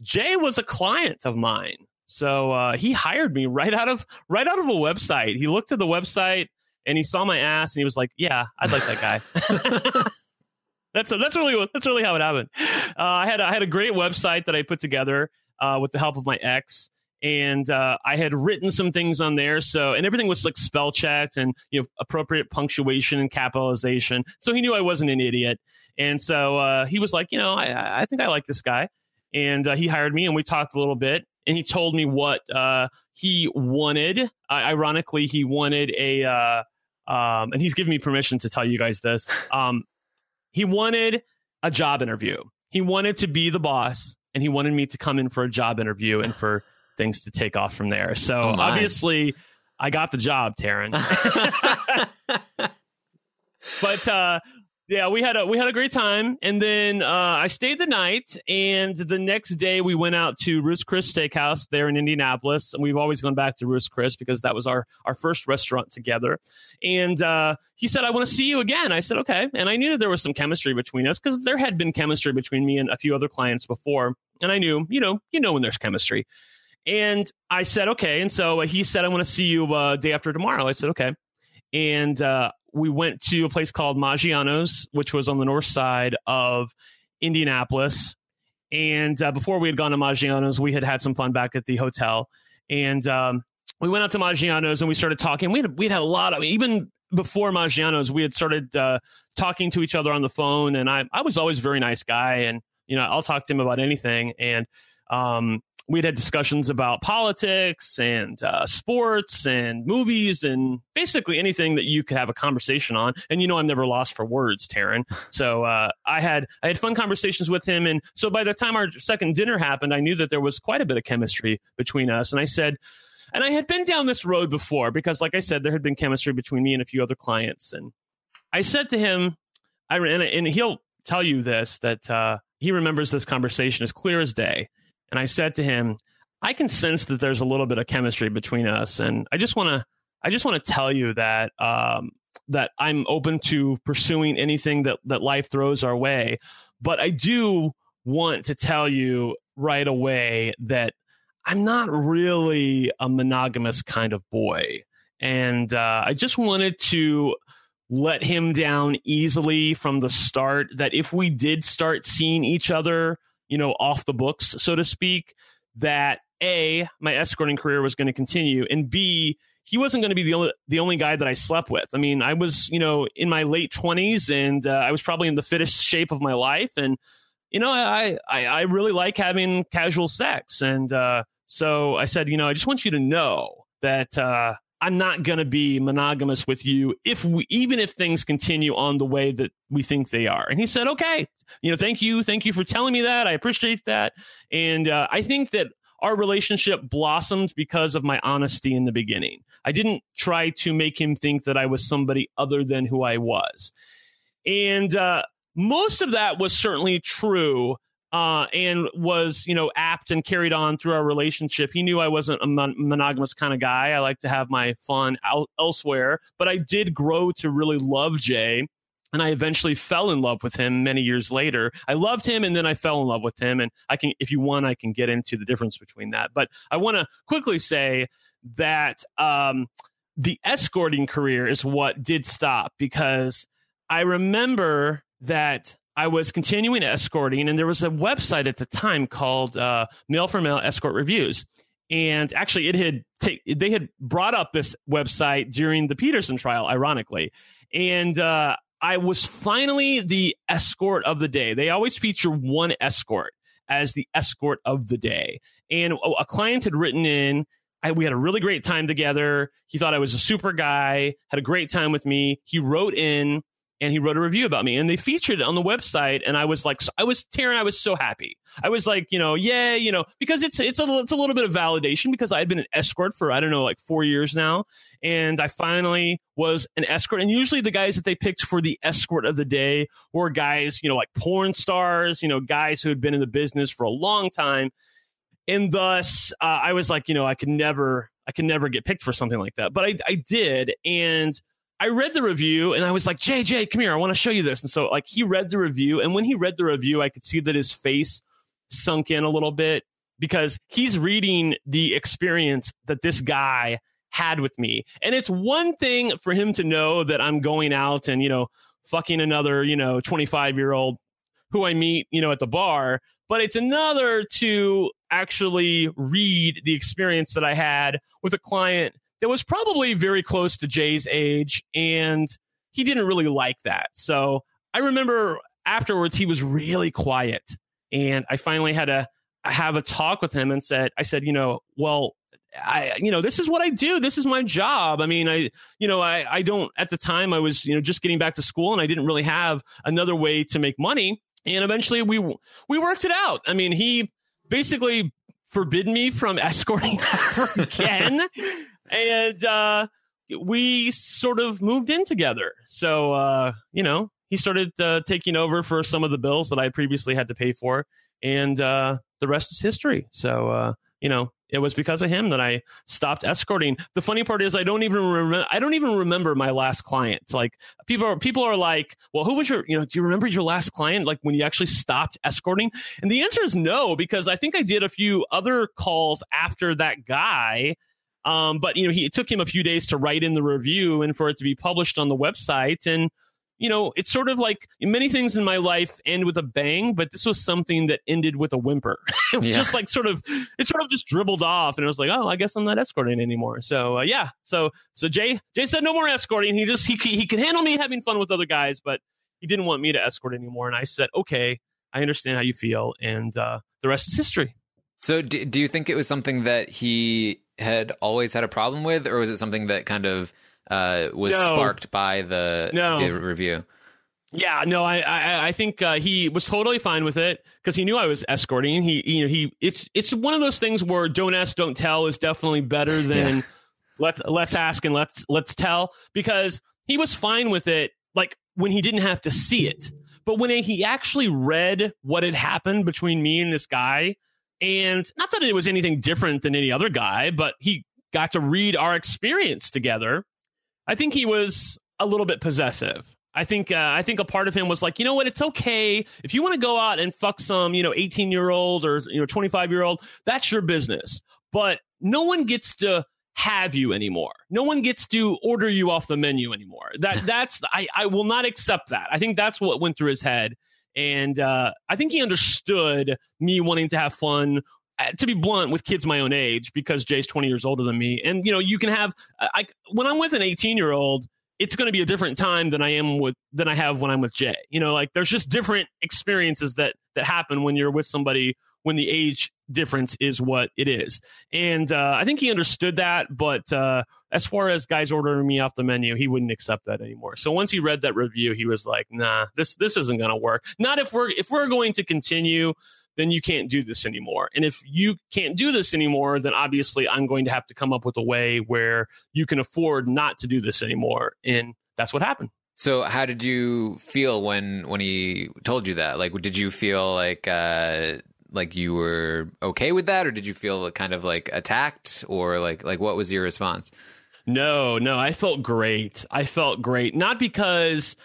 Jay was a client of mine, so uh, he hired me right out of right out of a website. He looked at the website and he saw my ass and he was like, "Yeah, I'd like that guy." [LAUGHS] that's that's really that's really how it happened. Uh, I had I had a great website that I put together uh, with the help of my ex, and uh, I had written some things on there. So and everything was like spell checked and you know appropriate punctuation and capitalization. So he knew I wasn't an idiot, and so uh, he was like, you know, I, I think I like this guy, and uh, he hired me, and we talked a little bit, and he told me what uh, he wanted. ironically, he wanted a. Um, and he's given me permission to tell you guys this. Um, he wanted a job interview. He wanted to be the boss and he wanted me to come in for a job interview and for [LAUGHS] things to take off from there. So
Oh,
obviously I got the job, Taran. [LAUGHS] [LAUGHS] but uh yeah, we had a we had a great time, and then uh, I stayed the night, and the next day we went out to Ruth's Chris Steakhouse there in Indianapolis, and we've always gone back to Ruth's Chris because that was our our first restaurant together. And uh, he said, "I want to see you again." I said, "Okay," and I knew that there was some chemistry between us because there had been chemistry between me and a few other clients before, and I knew, you know, you know when there's chemistry. And I said, "Okay," and so he said, "I want to see you uh, day after tomorrow." I said, "Okay," and uh, we went to a place called Maggiano's, which was on the north side of Indianapolis. And uh, before we had gone to Maggiano's, we had had some fun back at the hotel. And um, we went out to Maggiano's and we started talking. We had, we had a lot of, even before Maggiano's, we had started uh, talking to each other on the phone. And I, I was always a very nice guy. And, you know, I'll talk to him about anything. And um, we'd had discussions about politics and uh, sports and movies and basically anything that you could have a conversation on. And you know, I'm never lost for words, Taran. [LAUGHS] So uh, I had I had fun conversations with him, and so by the time our second dinner happened, I knew that there was quite a bit of chemistry between us. And I said. And I had been down this road before because, like I said, there had been chemistry between me and a few other clients. And I said to him, I, and, and he'll tell you this that uh, he remembers this conversation as clear as day and I said to him, I can sense that there's a little bit of chemistry between us, and I just want to I just want to tell you that um, that I'm open to pursuing anything that that life throws our way, but I do want to tell you right away that I'm not really a monogamous kind of boy, and uh, I just wanted to let him down easily from the start. That if we did start seeing each other you know, off the books, so to speak, that A, my escorting career was going to continue, and B, he wasn't going to be the only the only guy that I slept with. I mean, I was, you know, in my late twenties, and uh, I was probably in the fittest shape of my life, and you know, I I, I really like having casual sex, and uh, so I said, you know, I just want you to know that uh, I'm not going to be monogamous with you if we, even if things continue on the way that we think they are. And he said, okay, you know, thank you. Thank you for telling me that. I appreciate that. And uh, I think that our relationship blossomed because of my honesty in the beginning. I didn't try to make him think that I was somebody other than who I was. And uh, most of that was certainly true uh, and was you know apt and carried on through our relationship. He knew I wasn't a mon- monogamous kind of guy. I like to have my fun out- elsewhere, but I did grow to really love Jay. And I eventually fell in love with him many years later. I loved him and then I fell in love with him. And I can, if you want, I can get into the difference between that. But I want to quickly say that um, the escorting career is what did stop because I remember that I was continuing escorting, and there was a website at the time called uh, Male for Male Escort Reviews. And actually, it had they had brought up this website during the Peterson trial, ironically. And uh, I was finally the escort of the day. They always feature one escort as the escort of the day. And a client had written in. I, we had a really great time together. He thought I was a super guy. Had a great time with me. He wrote in and he wrote a review about me and they featured it on the website and i was like i was Taran i was so happy. I was like you know yeah you know because it's it's a, it's a little bit of validation because i had been an escort for i don't know like four years now and i finally was an escort and usually the guys that they picked for the escort of the day were guys you know like porn stars you know guys who had been in the business for a long time and thus uh, i was like you know i could never i could never get picked for something like that but i, I did and I read the review and I was like, JJ, come here. I want to show you this. And so, like, he read the review. And when he read the review, I could see that his face sunk in a little bit because he's reading the experience that this guy had with me. And it's one thing for him to know that I'm going out and, you know, fucking another, you know, 25 year old who I meet, you know, at the bar. But it's another to actually read the experience that I had with a client that was probably very close to Jay's age, and he didn't really like that. So I remember afterwards he was really quiet, and I finally had to have a talk with him and said, I said, you know, well, I, you know, this is what I do. This is my job. I mean, I, you know, I, I don't, at the time I was, you know, just getting back to school and I didn't really have another way to make money. And eventually we, we worked it out. I mean, he basically forbid me from [LAUGHS] escorting ever [LAUGHS] again and uh, we sort of moved in together. So uh, you know, he started uh, taking over for some of the bills that I previously had to pay for, and uh, the rest is history. So uh, you know, it was because of him that I stopped escorting. The funny part is I don't even remember I don't even remember my last client. Like people are people are like, "Well, who was your, you know, do you remember your last client like when you actually stopped escorting?" And the answer is no because I think I did a few other calls after that guy. Um, but you know, he, it took him a few days to write in the review and for it to be published on the website and you know, it's sort of like many things in my life end with a bang, but this was something that ended with a whimper. [LAUGHS] it was yeah. just like sort of, it sort of just dribbled off, and it was like, oh, I guess I'm not escorting anymore. So uh, yeah, so so Jay Jay said no more escorting. He just he he could handle me having fun with other guys, but he didn't want me to escort anymore. And I said, okay, I understand how you feel, and uh, the rest is history.
So do, do you think it was something that he had always had a problem with, or was it something that kind of uh, was no. sparked by the, no. the review.
Yeah, no, I I, I think uh, he was totally fine with it because he knew I was escorting. He you know he it's it's one of those things where don't ask, don't tell is definitely better [LAUGHS] than yeah. let let's ask and let's let's tell because he was fine with it like when he didn't have to see it, but when he actually read what had happened between me and this guy, and not that it was anything different than any other guy, but he got to read our experience together I think he was a little bit possessive. I think uh, I think a part of him was like, you know what, it's okay if you want to go out and fuck some, you know, 18 year old or you know 25 year old. That's your business. But no one gets to have you anymore. No one gets to order you off the menu anymore. That [LAUGHS] that's I I will not accept that. I think that's what went through his head, and uh, I think he understood me wanting to have fun uh, to be blunt, with kids my own age, because Jay's 20 years older than me. And, you know, you can have, I, when I'm with an 18 year old, it's going to be a different time than I am with, than I have when I'm with Jay. You know, like there's just different experiences that, that happen when you're with somebody when the age difference is what it is. And uh, I think he understood that. But uh, as far as guys ordering me off the menu, he wouldn't accept that anymore. So once he read that review, he was like, "Nah, this this isn't going to work. Not if we're if we're going to continue then you can't do this anymore. And if you can't do this anymore, then obviously I'm going to have to come up with a way where you can afford not to do this anymore. And that's what happened.
So how did you feel when when he told you that? Like did you feel like uh like you were okay with that or did you feel kind of like attacked or like like what was your response?
No, no, I felt great. I felt great. Not because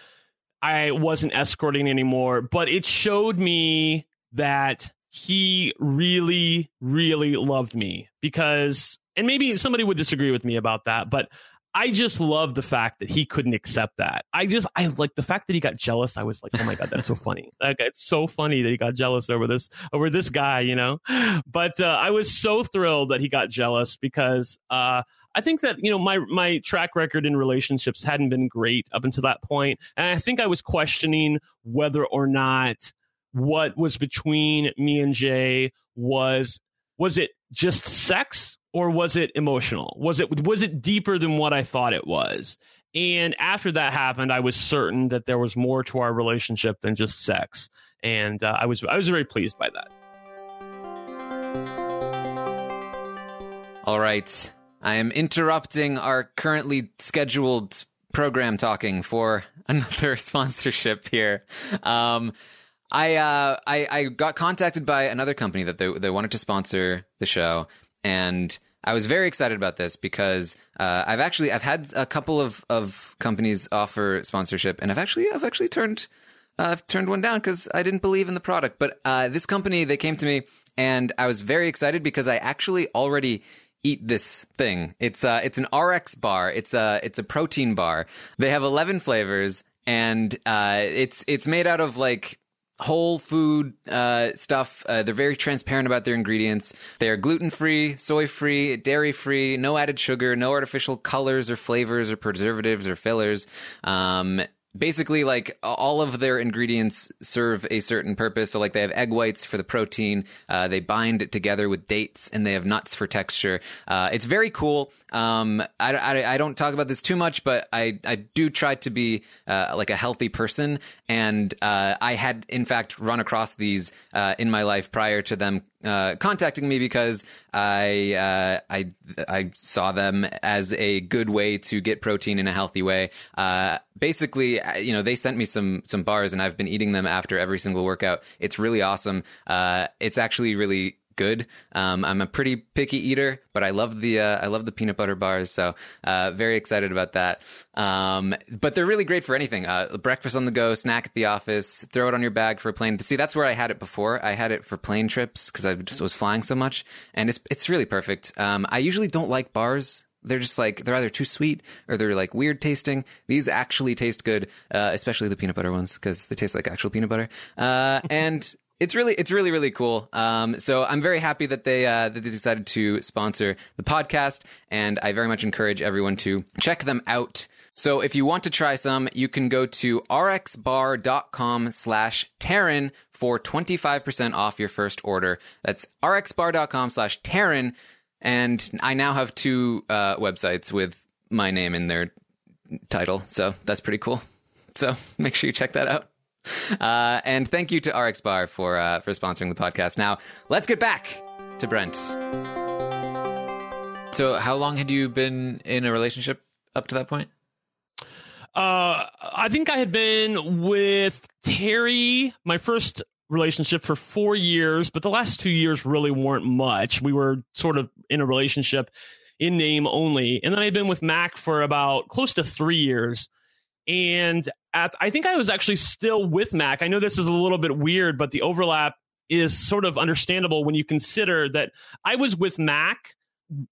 I wasn't escorting anymore, but it showed me that he really, really loved me because, and maybe somebody would disagree with me about that, but I just love the fact that he couldn't accept that. I just, I like the fact that he got jealous. I was like, oh my God, that's so funny. [LAUGHS] Like, it's so funny that he got jealous over this, over this guy, you know? But, uh, I was so thrilled that he got jealous because, uh, I think that, you know, my, my track record in relationships hadn't been great up until that point, And I think I was questioning whether or not, what was between me and Jay was was it just sex or was it emotional? Was it was it deeper than what I thought it was? And after that happened, I was certain that there was more to our relationship than just sex, and uh, I was I was very pleased by that.
All right, I am interrupting our currently scheduled program talking for [LAUGHS] another sponsorship here. Um, I, uh, I I got contacted by another company that they they wanted to sponsor the show, and I was very excited about this because uh, I've actually I've had a couple of, of companies offer sponsorship, and I've actually I've actually turned uh, I've turned one down because I didn't believe in the product. But uh, this company they came to me, and I was very excited because I actually already eat this thing. It's uh it's an RX bar. It's a it's a protein bar. They have eleven flavors, and uh, it's it's made out of like whole food uh, stuff. Uh, they're very transparent about their ingredients. They are gluten free, soy free, dairy free, no added sugar, no artificial colors or flavors or preservatives or fillers. Um, basically like all of their ingredients serve a certain purpose so like they have egg whites for the protein uh, they bind it together with dates and they have nuts for texture uh, it's very cool um, I, I, I, don't talk about this too much but i, I do try to be uh, like a healthy person and uh, i had in fact run across these uh, in my life prior to them uh, contacting me because I uh, I I saw them as a good way to get protein in a healthy way. Uh, basically, uh, you know, they sent me some some bars, and I've been eating them after every single workout. It's really awesome. Uh, it's actually really good. Um, I'm a pretty picky eater, but I love the uh, I love the peanut butter bars, so uh, very excited about that. Um, but they're really great for anything. Uh, breakfast on the go, snack at the office, throw it on your bag for a plane. See, that's where I had it before. I had it for plane trips because I just was flying so much, and it's it's really perfect. Um, I usually don't like bars they're just like they're either too sweet or they're like weird tasting. These actually taste good, uh, especially the peanut butter ones because they taste like actual peanut butter. Uh, and it's really it's really really cool. Um, so I'm very happy that they uh, that they decided to sponsor the podcast, and I very much encourage everyone to check them out. So if you want to try some, you can go to rxbar.com slash Taran for 25% off your first order. That's rxbar.com slash Taran. And I now have two uh, websites with my name in their title. So that's pretty cool. So make sure you check that out. [LAUGHS] Uh, and thank you to RX Bar for uh, for sponsoring the podcast. Now let's get back to Brent. So, how long had you been in a relationship up to that point?
Uh, I think I had been with Terry, my first relationship, for four years, but the last two years really weren't much. We were sort of in a relationship in name only. And then I had been with Mac for about close to three years. And at, I think I was actually still with Mac. I know this is a little bit weird, but the overlap is sort of understandable when you consider that I was with Mac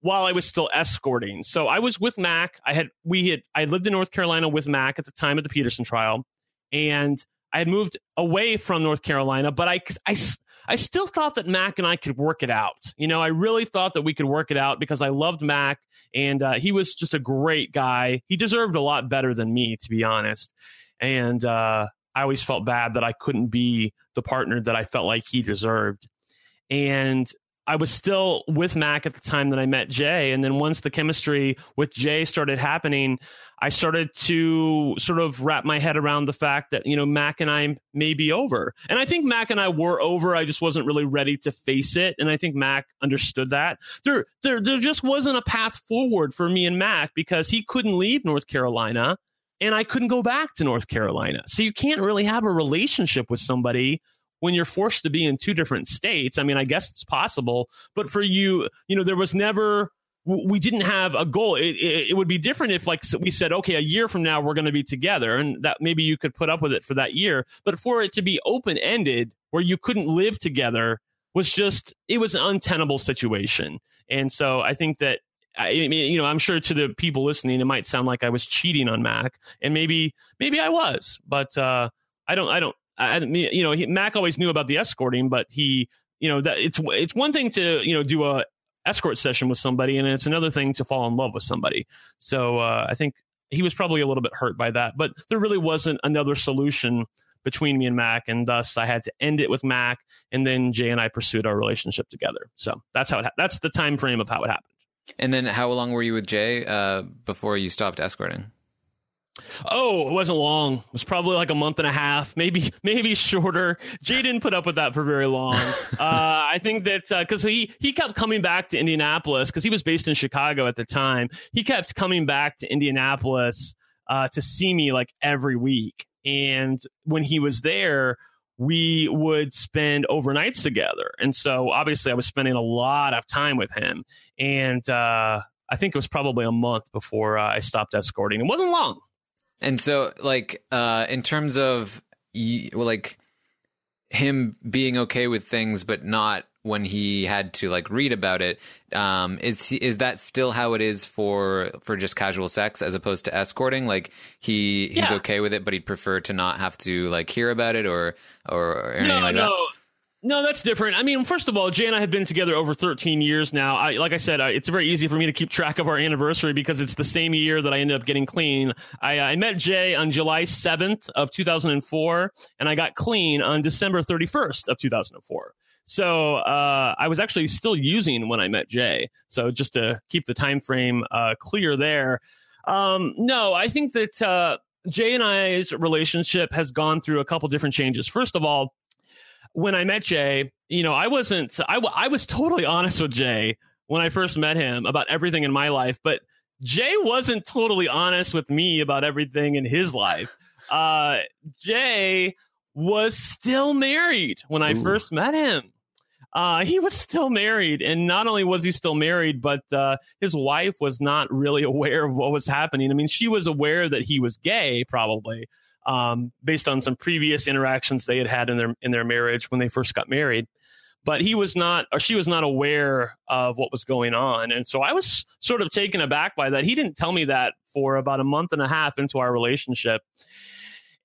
while I was still escorting. So I was with Mac. I had we had I lived in North Carolina with Mac at the time of the Peterson trial, and I had moved away from North Carolina, but I I I still thought that Mac and I could work it out. You know, I really thought that we could work it out because I loved Mac and uh, he was just a great guy. He deserved a lot better than me, to be honest. And uh, I always felt bad that I couldn't be the partner that I felt like he deserved. And I was still with Mac at the time that I met Jay. And then once the chemistry with Jay started happening, I started to sort of wrap my head around the fact that, you know, Mac and I may be over. And I think Mac and I were over. I just wasn't really ready to face it. And I think Mac understood that. There, there, there just wasn't a path forward for me and Mac because he couldn't leave North Carolina and I couldn't go back to North Carolina. So you can't really have a relationship with somebody when you're forced to be in two different states. I mean, I guess it's possible, but for you, you know, there was never we didn't have a goal. It, it, it, would be different if, like, we said, okay, a year from now we're going to be together, and that maybe you could put up with it for that year. But for it to be open ended, where you couldn't live together, was just it was an untenable situation. And so I think that I mean, you know, I'm sure to the people listening, it might sound like I was cheating on Mac, and maybe maybe I was, but uh, I don't, I don't, I, mean, you know, he, Mac always knew about the escorting, but he, you know, that it's it's one thing to you know do a escort session with somebody, and it's another thing to fall in love with somebody. So uh, I think he was probably a little bit hurt by that, but there really wasn't another solution between me and Mac, and thus I had to end it with Mac, and then Jay and I pursued our relationship together. So that's how it. Ha- that's the time frame of how it happened.
And then, how long were you with Jay uh, before you stopped escorting?
Oh, it wasn't long. It was probably like a month and a half, maybe [LAUGHS] maybe shorter. Jay didn't put up with that for very long. [LAUGHS] Uh, I think that because uh, he he kept coming back to Indianapolis because he was based in Chicago at the time. He kept coming back to Indianapolis uh, to see me like every week, and when he was there, we would spend overnights together. And so obviously, I was spending a lot of time with him, and uh, I think it was probably a month before uh, I stopped escorting. It wasn't long.
And so, like, uh, in terms of like him being okay with things, but not when he had to like read about it. Um, is he, is that still how it is for for just casual sex as opposed to escorting? Like he he's yeah. okay with it, but he'd prefer to not have to like hear about it or or, or anything
no,
like
no.
that.
No, that's different. I mean, first of all, Jay and I have been together over 13 years now. I, like I said, I, it's very easy for me to keep track of our anniversary because it's the same year that I ended up getting clean. I, I met Jay on July 7th of 2004, and I got clean on December 31st of 2004. So uh, I was actually still using when I met Jay. So just to keep the time frame uh, clear there. Um, no, I think that uh, Jay and I's relationship has gone through a couple different changes. First of all, when I met Jay, you know, I wasn't, I, w- I was totally honest with Jay when I first met him about everything in my life, but Jay wasn't totally honest with me about everything in his life. Uh, Jay was still married when I
Ooh.
first met him. Uh, he was still married, and not only was he still married, but uh, his wife was not really [LAUGHS] aware of what was happening. I mean, she was aware that he was gay, probably, um, based on some previous interactions they had had in their in their marriage when they first got married. But he was not, or she was not aware of what was going on, and so I was sort of taken aback by that. He didn't tell me that for about a month and a half into our relationship,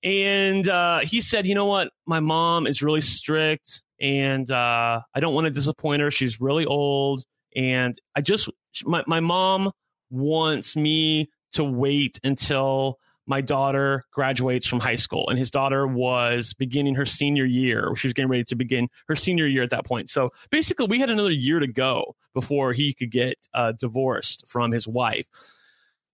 and uh, he said, "You know what? My mom is really strict, and uh, I don't want to disappoint her. She's really old, and I just my my mom wants me to wait until." My daughter graduates from high school, and his daughter was beginning her senior year. She was getting ready to begin her senior year at that point. So basically, we had another year to go before he could get uh, divorced from his wife.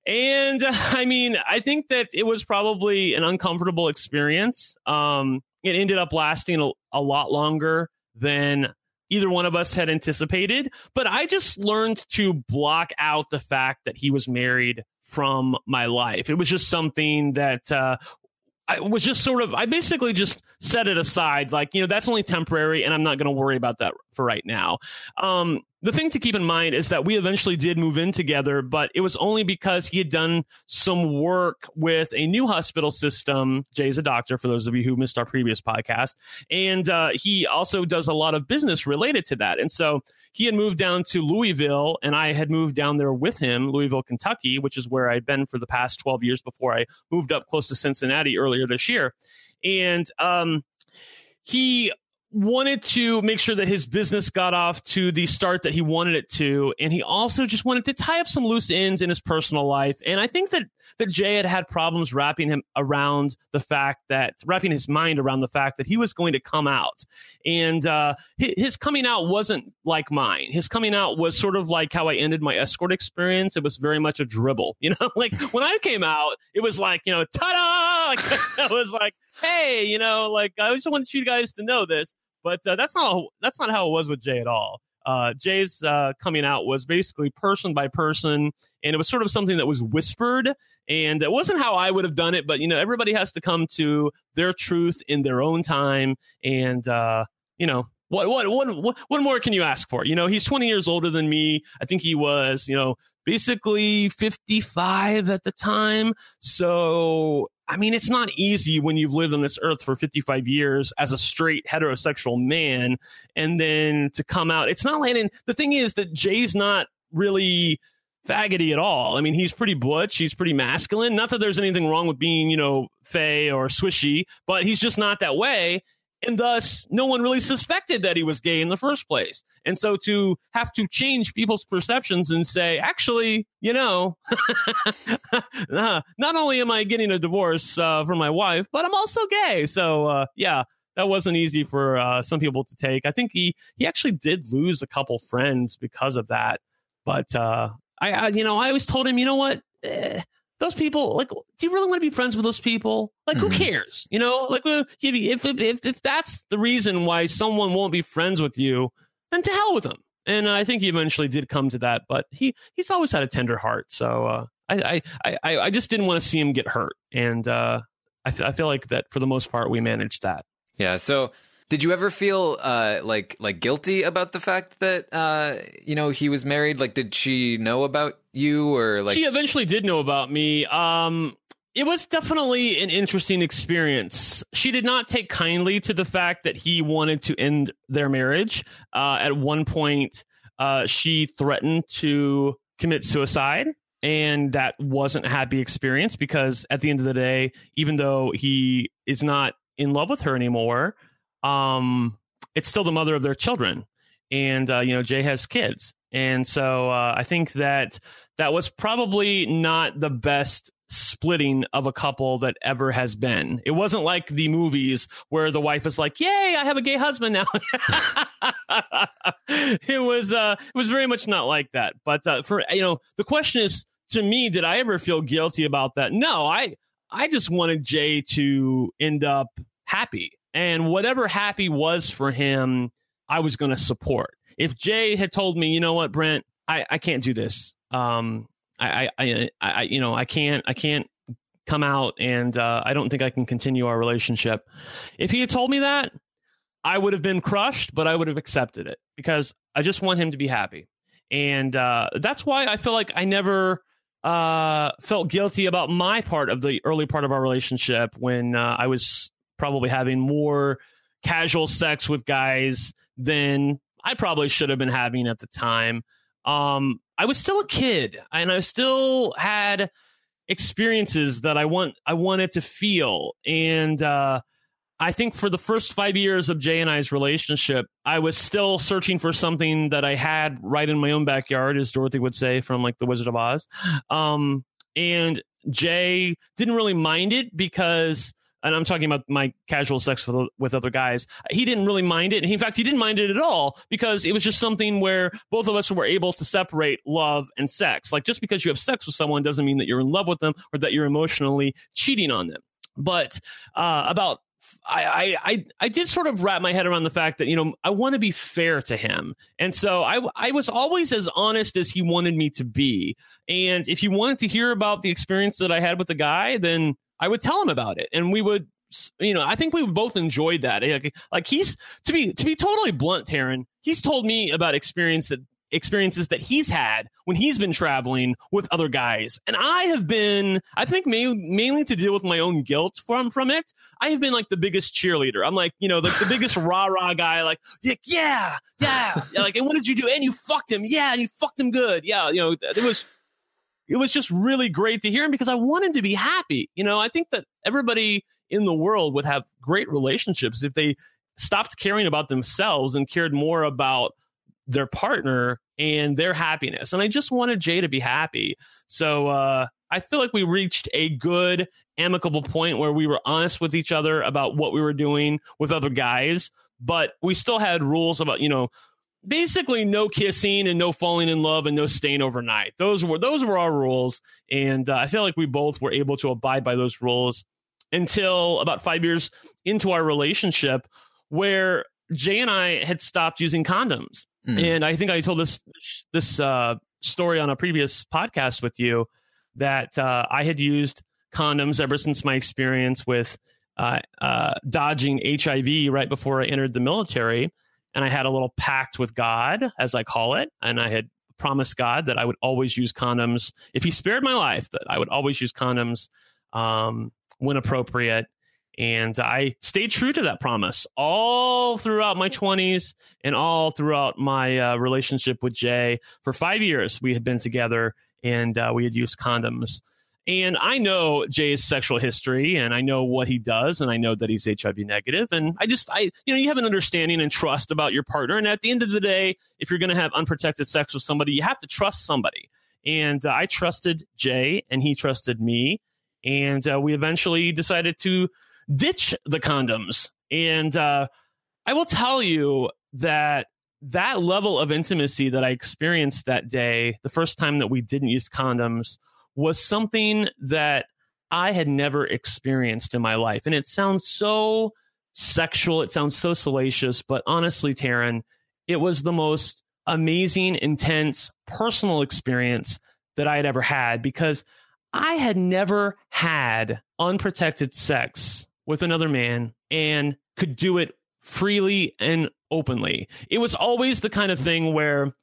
And I mean, I think that it was probably an uncomfortable experience. Um, it ended up lasting a, a lot longer than either one of us had anticipated. But I just learned to block out the fact that he was married from my life. It was just something that uh, I was just sort of, I basically just set it aside. Like, you know, that's only temporary and I'm not going to worry about that for right now. Um, the thing to keep in mind is that we eventually did move in together, but it was only because he had done some work with a new hospital system. Jay's a doctor, for those of you who missed our previous podcast. And uh, he also does a lot of business related to that. And so he had moved down to Louisville, and I had moved down there with him, Louisville, Kentucky, which is where I'd been for the past 12 years before I moved up close to Cincinnati earlier this year. And um, he wanted to make sure that his business got off to the start that he wanted it to and he also just wanted to tie up some loose ends in his personal life. And i think that that jay had had problems wrapping him around the fact that wrapping his mind around the fact that he was going to come out. And uh, his, coming out wasn't like mine. His coming out was sort of like how i ended my escort experience. It was very much a dribble [LAUGHS] you know? Like when i came out it was like you know ta-da! [LAUGHS] I was like hey you know like i just want you guys to know this but uh, that's not that's not how it was with Jay at all. Uh, Jay's uh, coming out was basically person by person, and it was sort of something that was whispered, and it wasn't how I would have done it. But you know, everybody has to come to their truth in their own time, and uh, you know. What, what what what more can you ask for? You know, he's 20 years older than me. I think he was, you know, basically 55 at the time. So I mean, it's not easy when you've lived on this earth for 55 years as a straight heterosexual man and then to come out. It's not like, and the thing is that Jay's not really faggoty at all. I mean, he's pretty butch. He's pretty masculine. Not that there's anything wrong with being, you know, fey or swishy, but he's just not that way. And thus, no one really suspected that he was gay in the first place. And so to have to change people's perceptions and say, actually, you know, [LAUGHS] uh, not only am I getting a divorce uh, from my wife, but I'm also gay. So, uh, yeah, that wasn't easy for uh, some people to take. I think he, he actually did lose a couple friends because of that. But uh, I, I, you know, I always told him, you know what? Eh, those people, like, do you really want to be friends with those people? Like, who
Mhm.
cares? You know, like, if, if, if, if that's the reason why someone won't be friends with you, then to hell with them. And I think he eventually did come to that, but he, he's always had a tender heart. So, uh, I, I, I, I just didn't want to see him get hurt. And, uh, I, f- I feel like that for the most part, we managed that.
Yeah. So, did you ever feel uh, like like guilty about the fact that uh, you know he was married? Like, did she know about you or like?
she eventually did know about me. Um, it was definitely an interesting experience. She did not take kindly to the fact that he wanted to end their marriage. Uh, at one point, uh, she threatened to commit suicide. And that wasn't a happy experience because at the end of the day, even though he is not in love with her anymore, um, it's still the mother of their children. And, uh, you know, Jay has kids. And so uh, I think that that was probably not the best splitting of a couple that ever has been. It wasn't like the movies where the wife is like, "Yay, I have a gay husband now." [LAUGHS] it was uh it was very much not like that. But uh, for you know, the question is to me, did I ever feel guilty about that? No, I I just wanted Jay to end up happy. And whatever happy was for him, I was going to support. If Jay had told me, you know what, Brent, I, I can't do this. Um, I, I, I, you know, I can't, I can't come out and uh, I don't think I can continue our relationship. If he had told me that, I would have been crushed, but I would have accepted it because I just want him to be happy. And uh, that's why I feel like I never uh, felt guilty about my part of the early part of our relationship when uh, I was probably having more casual sex with guys than I probably should have been having at the time. Um, I was still a kid and I still had experiences that I want I wanted to feel and uh, I think for the first five years of Jay and I's relationship, I was still searching for something that I had right in my own backyard, as Dorothy would say from like The Wizard of Oz. Um, and Jay didn't really mind it because, and I'm talking about my casual sex with, with other guys. He didn't really mind it. And in fact, he didn't mind it at all because it was just something where both of us were able to separate love and sex. Like just because you have sex with someone doesn't mean that you're in love with them or that you're emotionally cheating on them. But uh, about I, I, I did sort of wrap my head around the fact that, you know, I want to be fair to him. And so I, I was always as honest as he wanted me to be. And if he wanted to hear about the experience that I had with the guy, then I would tell him about it. And we would, you know, I think we both enjoyed that. Eh, like, like he's, to be, to be totally blunt, Taran, he's told me about experience that experiences that he's had when he's been traveling with other guys. And I have been, I think mainly, mainly to deal with my own guilt from, from it. I have been like the biggest cheerleader. I'm like, you know, like the biggest [LAUGHS] rah rah guy, like, yeah, yeah, yeah. Like, and what did you do? And you fucked him. Yeah. And you fucked him good. Yeah. You know, it was, it was just really great to hear him because I wanted to be happy. You know, I think that everybody in the world would have great relationships if they stopped caring about themselves and cared more about their partner and their happiness. And I just wanted Jay to be happy. So uh, I feel like we reached a good, amicable point where we were honest with each other about what we were doing with other guys, but we still had rules about, you know, basically no kissing and no falling in love and no staying overnight. Those were those were our rules, and uh, I feel like we both were able to abide by those rules until about five years into our relationship, where Jay and I had stopped using condoms. Mm. And I think I told this this uh, story on a previous podcast with you that uh, I had used condoms ever since my experience with uh, uh dodging HIV right before I entered the military. And I had a little pact with God, as I call it, and I had promised God that I would always use condoms if He spared my life. That I would always use condoms um, when appropriate and I stayed true to that promise all throughout my 20s and all throughout my uh, relationship with Jay. For five years, we had been together and uh, we had used condoms. And I know Jay's sexual history and I know what he does and I know that he's HIV negative. And I just, I, you know, you have an understanding and trust about your partner. And at the end of the day, if you're going to have unprotected sex with somebody, you have to trust somebody. And uh, I trusted Jay and he trusted me. And uh, we eventually decided to ditch the condoms. And uh, I will tell you that that level of intimacy that I experienced that day, the first time that we didn't use condoms, was something that I had never experienced in my life. And it sounds so sexual, it sounds so salacious, but honestly, Taran, it was the most amazing, intense, personal experience that I had ever had because I had never had unprotected sex with another man and could do it freely and openly. It was always the kind of thing where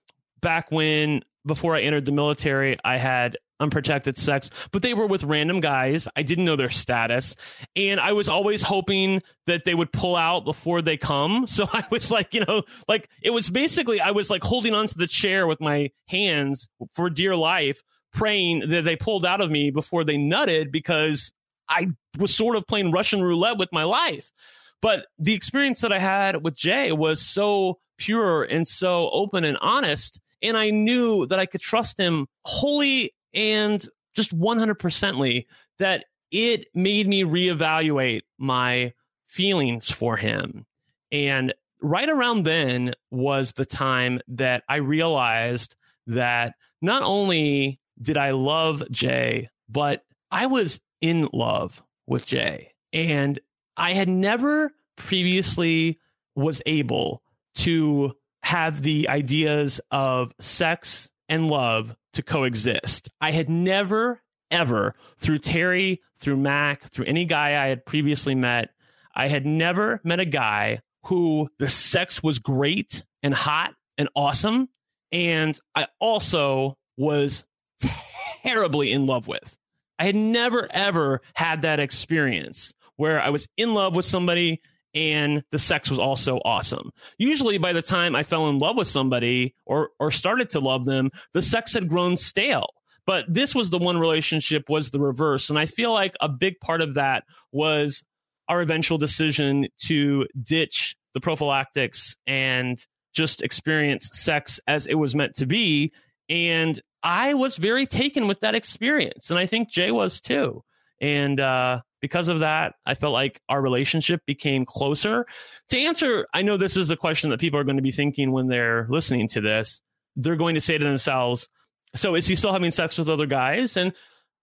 back when before I entered the military, I had unprotected sex, but they were with random guys. I didn't know their status. And I was always hoping that they would pull out before they come. [LAUGHS] So I was like, you know, like it was basically, I was like holding onto the chair with my hands for dear life, praying that they pulled out of me before they nutted because I was sort of playing Russian roulette with my life. But the experience that I had with Jay was so pure and so open and honest. And I knew that I could trust him wholly and just 100%ly that it made me reevaluate my feelings for him. And right around then was the time that I realized that not only did I love Jay, but I was in love with Jay. And I had never previously was able to have the ideas of sex and love to coexist. I had never, ever, through Terry, through Mac, through any guy I had previously met, I had never met a guy who the sex was great and hot and awesome. And I also was terribly in love with. I had never, ever had that experience where I was in love with somebody and the sex was also awesome. Usually by the time I fell in love with somebody or or started to love them, the sex had grown stale. But this was the one relationship was the reverse and I feel like a big part of that was our eventual decision to ditch the prophylactics and just experience sex as it was meant to be and I was very taken with that experience and I think Jay was too. And uh because of that, I felt like our relationship became closer. To answer, I know this is a question that people are going to be thinking when they're listening to this. They're going to say to themselves, So is he still having sex with other guys? And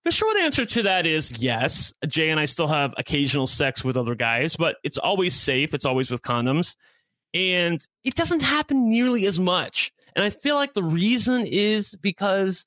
the short answer to that is yes. Jay and I still have occasional sex with other guys, but it's always safe. It's always with condoms. And it doesn't happen nearly as much. And I feel like the reason is because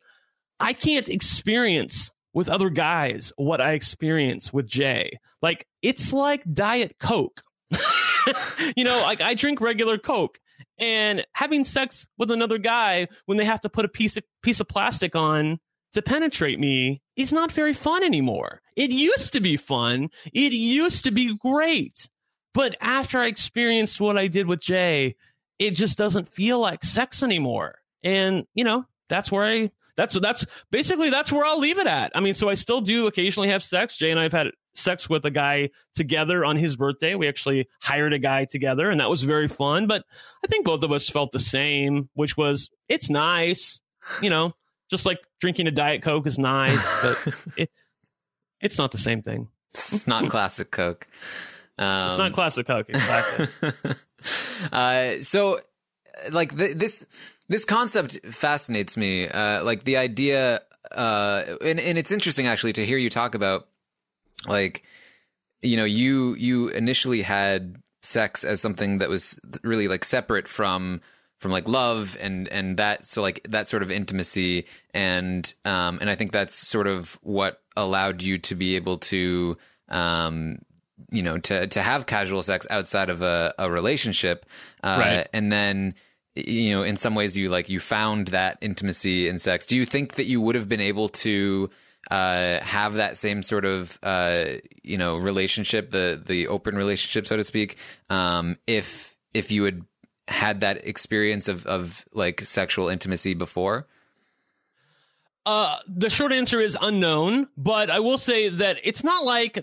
I can't experience with other guys what I experience with Jay. Like it's like Diet Coke. [LAUGHS] you know, like I drink regular Coke and having sex with another guy when they have to put a piece of piece of plastic on to penetrate me is not very fun anymore. It used to be fun. It used to be great. But after I experienced what I did with Jay, it just doesn't feel like sex anymore. And, you know, that's where I that's that's basically that's where I'll leave it at. I mean, so I still do occasionally have sex. Jay and I have had sex with a guy together on his birthday. We actually hired a guy together, and that was very fun. But I think both of us felt the same, which was it's nice, you know, just like drinking a diet coke is nice, but [LAUGHS] it it's not the same thing.
It's not classic Coke. Um,
It's not classic coke, exactly. [LAUGHS]
uh, so, like th- this this concept fascinates me. Uh, like the idea, uh, and and it's interesting actually to hear you talk about, like, you know, you you initially had sex as something that was really like separate from from like love and and that so like that sort of intimacy and um and I think that's sort of what allowed you to be able to um you know to to have casual sex outside of a, a relationship uh
Right.
and then you know in some ways you like you found that intimacy in sex do you think that you would have been able to uh have that same sort of uh you know relationship the the open relationship so to speak um if if you had had that experience of of like sexual intimacy before
Uh, the short answer is unknown, but I will say that it's not like.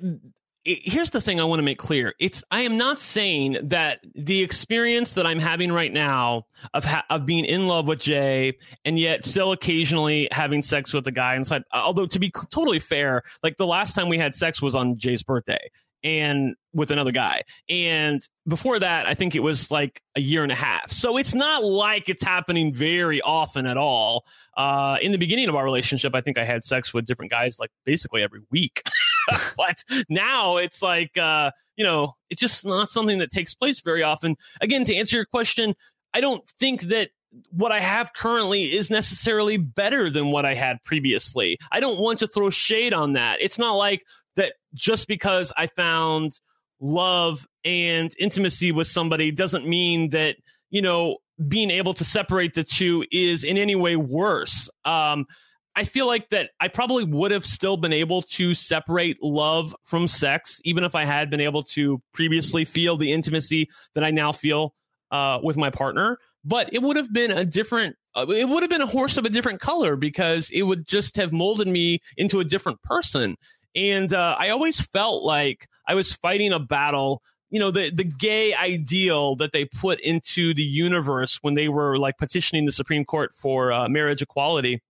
Here's the thing I want to make clear. It's I am not saying that the experience that I'm having right now of ha- of being in love with Jay and yet still occasionally having sex with a guy inside. Although to be totally fair, like the last time we had sex was on Jay's birthday and with another guy. And before that, I think it was like a year and a half. So it's not like it's happening very often at all. Uh, in the beginning of our relationship, I think I had sex with different guys like basically every week. [LAUGHS] [LAUGHS] but now it's like, uh, you know, it's just not something that takes place very often. Again, to answer your question, I don't think that what I have currently is necessarily better than what I had previously. I don't want to throw shade on that. It's not like that just because I found love and intimacy with somebody doesn't mean that, you know, being able to separate the two is in any way worse. Um, I feel like that I probably would have still been able to separate love from sex, even if I had been able to previously feel the intimacy that I now feel uh, with my partner. But it would have been a different, uh, it would have been a horse of a different color because it would just have molded me into a different person. And uh, I always felt like I was fighting a battle. You know, the the gay ideal that they put into the universe when they were like petitioning the Supreme Court for uh, marriage equality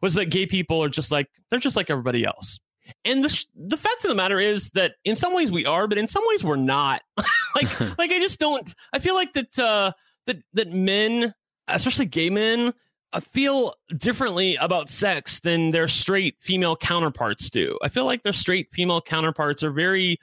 was that gay people are just like they're just like everybody else. And the sh- the fact of the matter is that in some ways we are, but in some ways we're not. [LAUGHS] like [LAUGHS] like I just don't. I feel like that uh, that that men, especially gay men, uh, feel differently about sex than their straight female counterparts do. I feel like their straight female counterparts are very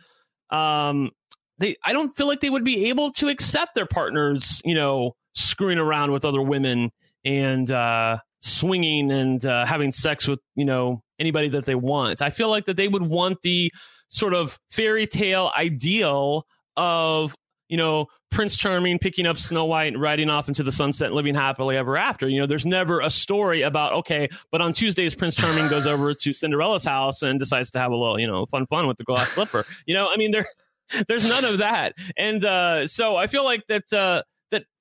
um they I don't feel like they would be able to accept their partners, you know, screwing around with other women and uh, swinging and uh, having sex with you know anybody that they want. I feel like that they would want the sort of fairy tale ideal of you know Prince Charming picking up Snow White and riding off into the sunset and living happily ever after. You know, there's never a story about okay, but on Tuesdays Prince Charming goes over to Cinderella's house and decides to have a little you know fun fun with the glass slipper. You know, I mean there [LAUGHS] there's none of that, and uh, so I feel like that. Uh,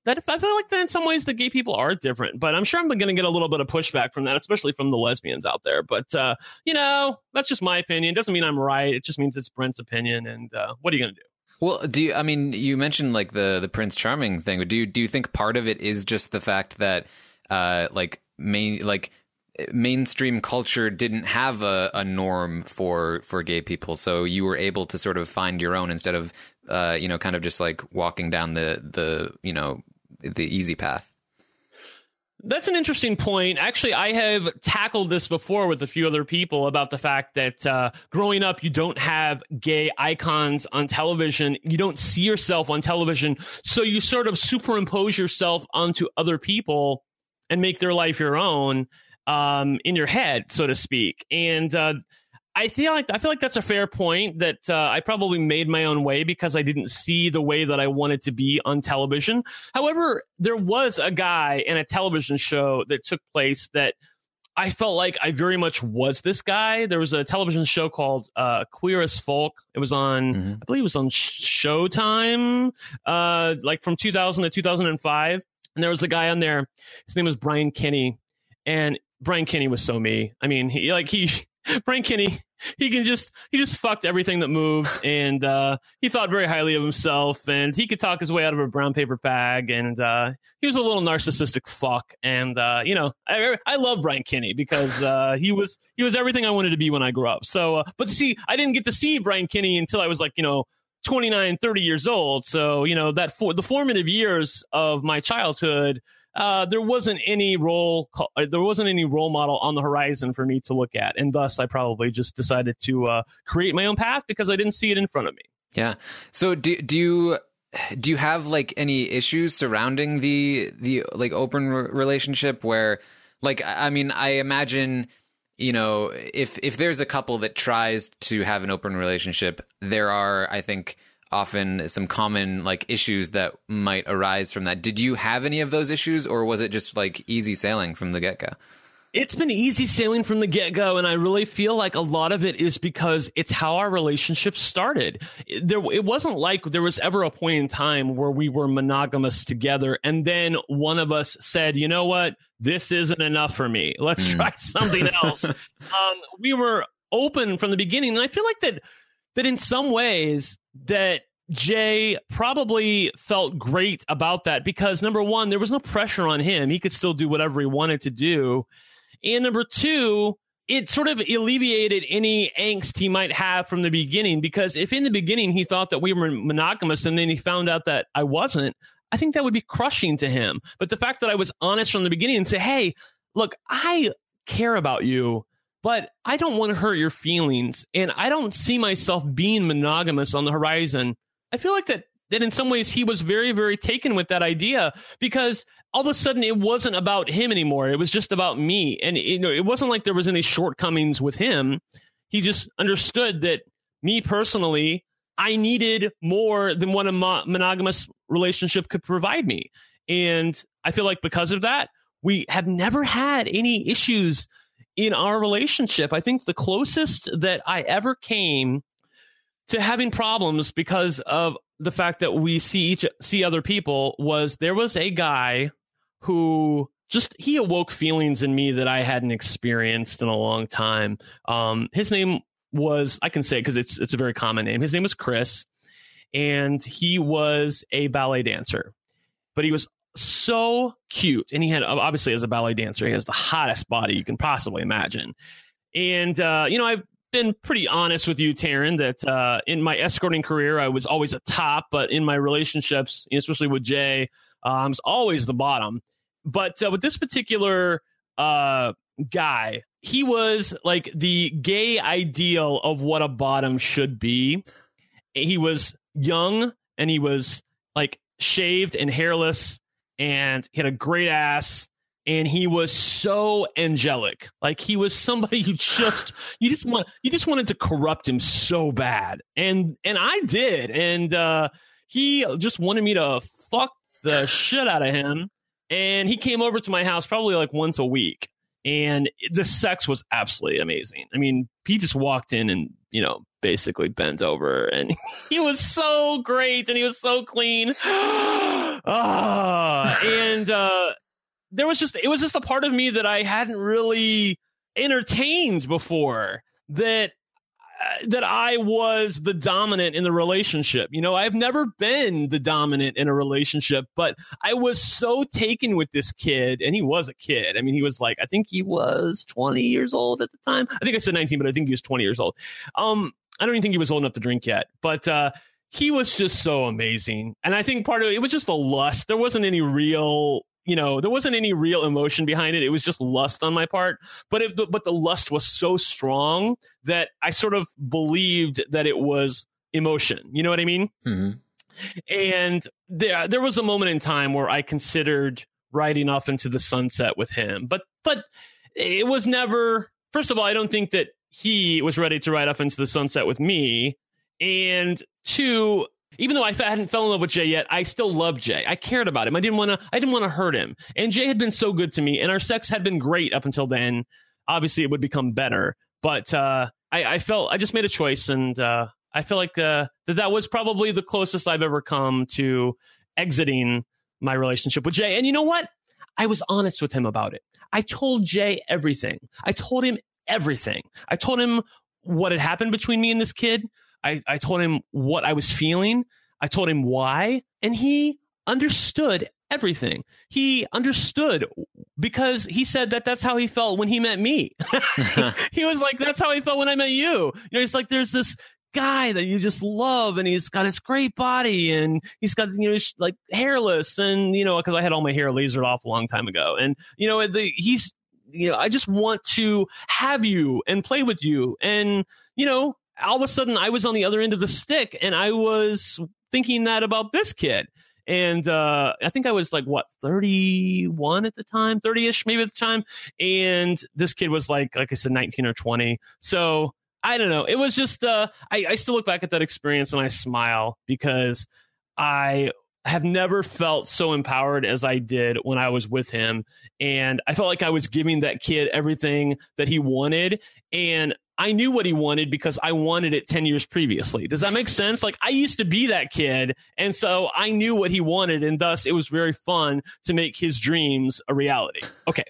that I feel like that in some ways the gay people are different, but I'm sure I'm going to get a little bit of pushback from that, especially from the lesbians out there. But uh, you know, that's just my opinion. It doesn't mean I'm right. It just means it's Brent's opinion. And uh, what are you going to do?
Well, do you? I mean, you mentioned like the the Prince Charming thing. Do you do you think part of it is just the fact that uh, like main like mainstream culture didn't have a, a norm for for gay people, so you were able to sort of find your own instead of uh, you know kind of just like walking down the the you know the easy path.
That's an interesting point. Actually, I have tackled this before with a few other people about the fact that uh, growing up, you don't have gay icons on television. You don't see yourself on television. So you sort of superimpose yourself onto other people and make their life your own um, in your head, so to speak. And uh, I feel like I feel like that's a fair point that uh, I probably made my own way because I didn't see the way that I wanted to be on television. However, there was a guy in a television show that took place that I felt like I very much was this guy. There was a television show called uh, Queer as Folk. It was on, mm-hmm. I believe it was on Showtime, uh, like from 2000 to 2005. And there was a guy on there. His name was Brian Kinney, and Brian Kinney was so me. I mean, he like he [LAUGHS] Brian Kinney, he can just he just fucked everything that moved, [LAUGHS] and uh, he thought very highly of himself, and he could talk his way out of a brown paper bag, and uh, he was a little narcissistic fuck, and uh, you know I, I love Brian Kinney because [LAUGHS] uh, he was he was everything I wanted to be when I grew up. So, uh, but see, I didn't get to see Brian Kinney until I was like you know 29, 30 years old. So you know that for the formative years of my childhood uh, there wasn't any role uh, there wasn't any role model on the horizon for me to look at, and thus I probably just decided to uh, create my own path because I didn't see it in front of me.
Yeah. So do do you do you have like any issues surrounding the the like open relationship where like I mean I imagine you know if if there's a couple that tries to have an open relationship there are I think often some common like issues that might arise from that. Did you have any of those issues or was it just like easy sailing from the get go?
It's been easy sailing from the get go, and I really feel like a lot of it is because it's how our relationship started. There, it wasn't like there was ever a point in time where we were monogamous together, and then one of us said, "You know what? This isn't enough for me. Let's mm. try [LAUGHS] something else." [LAUGHS] um, we were open from the beginning, and I feel like that that in some ways that Jay probably felt great about that because number one, there was no pressure on him. He could still do whatever he wanted to do. And number two, it sort of alleviated any angst he might have from the beginning because if in the beginning he thought that we were monogamous and then he found out that I wasn't, I think that would be crushing to him. But the fact that I was honest from the beginning and say, hey, look, I care about you but I don't want to hurt your feelings and I don't see myself being monogamous on the horizon. I feel like that that in some ways he was very very taken with that idea because all of a sudden it wasn't about him anymore. It was just about me and you know it wasn't like there was any shortcomings with him. He just understood that me personally I needed more than what a mo- monogamous relationship could provide me. And I feel like because of that, we have never had any issues in our relationship. I think the closest that I ever came to having problems because of the fact that we see each see other people was there was a guy who just he awoke feelings in me that I hadn't experienced in a long time. Um, his name was I can say because it's it's a very common name. His name was Chris, and he was a ballet dancer, but he was so cute. And he had, obviously, as a ballet dancer, he has the hottest body you can possibly imagine. And, uh, you know, I've been pretty honest with you, Taran, that uh, in my escorting career, I was always a top, but in my relationships, especially with Jay, uh, I was always the bottom. But uh, with this particular uh, guy, he was like the gay ideal of what a bottom should be. He was young and he was like shaved and hairless and he had a great ass and he was so angelic. Like he was somebody who just you just want you just wanted to corrupt him so bad. And and I did. And uh he just wanted me to fuck the shit out of him. And he came over to my house probably like once a week. And the sex was absolutely amazing. I mean, he just walked in and, you know, basically bent over and [LAUGHS] he was so great and he was so clean. [GASPS] ah, and uh there was just it was just a part of me that I hadn't really entertained before that uh, that I was the dominant in the relationship. You know, I've never been the dominant in a relationship, but I was so taken with this kid, and he was a kid. I mean, he was like, I think he was 20 years old at the time. I think I said 19, but I think he was 20 years old. Um, I don't even think he was old enough to drink yet, but uh, he was just so amazing. And I think part of it, it was just the lust. There wasn't any real you know there wasn't any real emotion behind it. It was just lust on my part. But it but the lust was so strong that i sort of believed that it was emotion. You know what i mean?
Hmm
and there there was a moment in time where i considered riding off into the sunset with him. But but it was never first of all i don't think that he was ready to ride off into the sunset with me and two even though I hadn't fell in love with Jay yet, I still loved Jay. I cared about him. I didn't want to. I didn't want to hurt him. And Jay had been so good to me, and our sex had been great up until then. Obviously, it would become better, but uh, I, I, felt I just made a choice, and uh, I feel like uh, that that was probably the closest I've ever come to exiting my relationship with Jay. And you know what? I was honest with him about it. I told Jay everything. I told him everything. I told him what had happened between me and this kid. I, I told him what I was feeling. I told him why, and he understood everything. He understood because he said that that's how he felt when he met me. [LAUGHS] [LAUGHS] he was like, that's how he felt when I met you. You know, it's like there's this guy that you just love and he's got this great body and he's got you know like hairless and you know because I had all my hair lasered off a long time ago and you know the, he's you know I just want to have you and play with you and you know all of a sudden I was on the other end of the stick and I was thinking that about this kid. And uh, I think I was like, what, 31 at the time, 30 ish maybe at the time. And this kid was like, like I said, 19 or 20. So I don't know. It was just, uh, I, I still look back at that experience and I smile because I have never felt so empowered as I did when I was with him. And I felt like I was giving that kid everything that he wanted. And I knew what he wanted because I wanted it 10 years previously. Does that make sense? Like I used to be that kid. And so I knew what he wanted. And thus it was very fun to make his dreams a reality. Okay.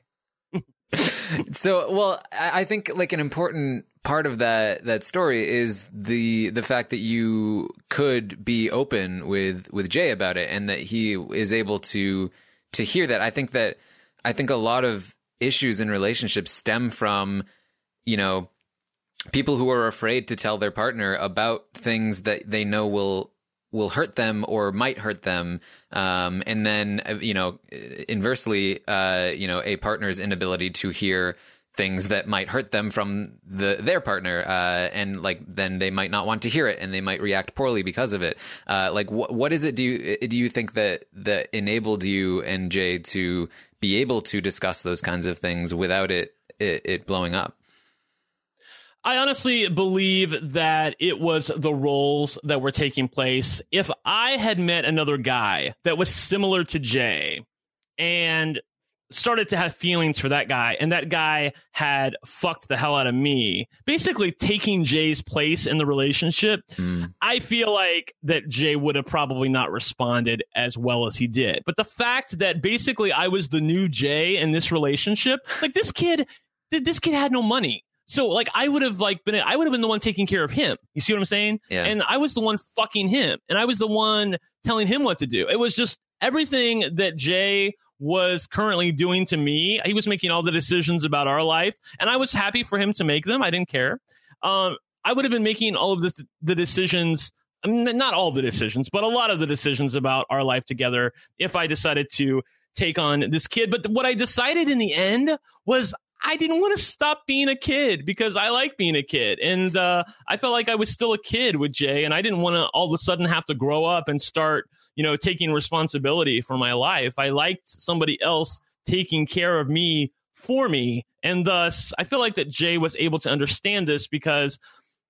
[LAUGHS]
so, well, I think like an important part of that that story is the the fact that you could be open with with Jay about it and that he is able to to hear that. I think that I think a lot of issues in relationships stem from you know people who are afraid to tell their partner about things that they know will will hurt them or might hurt them um, and then uh, you know inversely uh, you know a partner's inability to hear things that might hurt them from the their partner uh, and like then they might not want to hear it and they might react poorly because of it uh, like wh- what is it do you do you think that that enabled you and Jay to be able to discuss those kinds of things without it, it, it blowing up
I honestly believe that it was the roles that were taking place. If I had met another guy that was similar to Jay and started to have feelings for that guy and that guy had fucked the hell out of me basically taking jay's place in the relationship mm. i feel like that jay would have probably not responded as well as he did but the fact that basically i was the new jay in this relationship like this kid this kid had no money so like I would have like been I would have been the one taking care of him. You see what I'm saying?
Yeah.
And I was the one fucking him, and I was the one telling him what to do. It was just everything that Jay was currently doing to me. He was making all the decisions about our life, and I was happy for him to make them. I didn't care. Um, I would have been making all of the decisions. I mean, not all the decisions, but a lot of the decisions about our life together if I decided to take on this kid. But what I decided in the end was I didn't want to stop being a kid because I like being a kid. And uh, I felt like I was still a kid with Jay, and I didn't want to all of a sudden have to grow up and start, you know, taking responsibility for my life. I liked somebody else taking care of me for me. And thus, I feel like that Jay was able to understand this because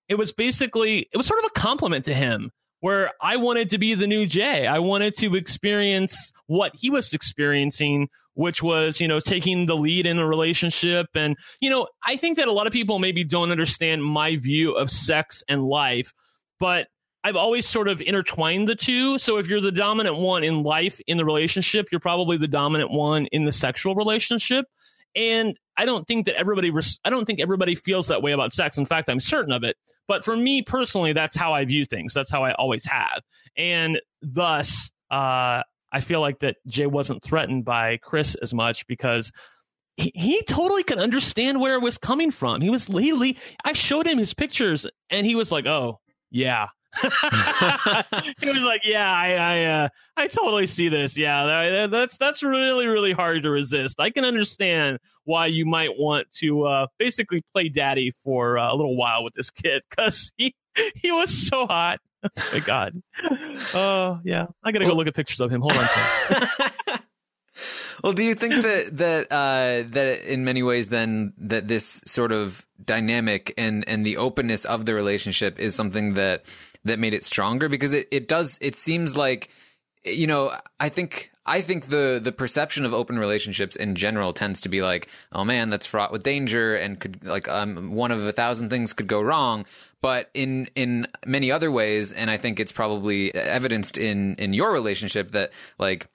it was basically, it was sort of a compliment to him where I wanted to be the new Jay. I wanted to experience what he was experiencing, which was, you know, taking the lead in a relationship. And, you know, I think that a lot of people maybe don't understand my view of sex and life, but I've always sort of intertwined the two. So if you're the dominant one in life in the relationship, you're probably the dominant one in the sexual relationship. And I don't think that everybody, res- I don't think everybody feels that way about sex. In fact, I'm certain of it. But for me personally, that's how I view things. That's how I always have. And thus, uh, I feel like that Jay wasn't threatened by Chris as much because he, he totally could understand where it was coming from. He was, he, I showed him his pictures and he was like, oh, yeah, [LAUGHS] he was like, "Yeah, I, I, uh, I totally see this. Yeah, that's that's really, really hard to resist. I can understand why you might want to uh, basically play daddy for uh, a little while with this kid because he he was so hot. [LAUGHS] Oh my God. Oh yeah, I gotta go look at pictures of him. Hold on. [LAUGHS]
well, do you think that that uh, that in many ways then that this sort of dynamic and and the openness of the relationship is something that that made it stronger? Because it, it does it seems like you know i think i think the the perception of open relationships in general tends to be like oh man that's fraught with danger and could like um one of a thousand things could go wrong. But in in many other ways and i think it's probably evidenced in in your relationship that like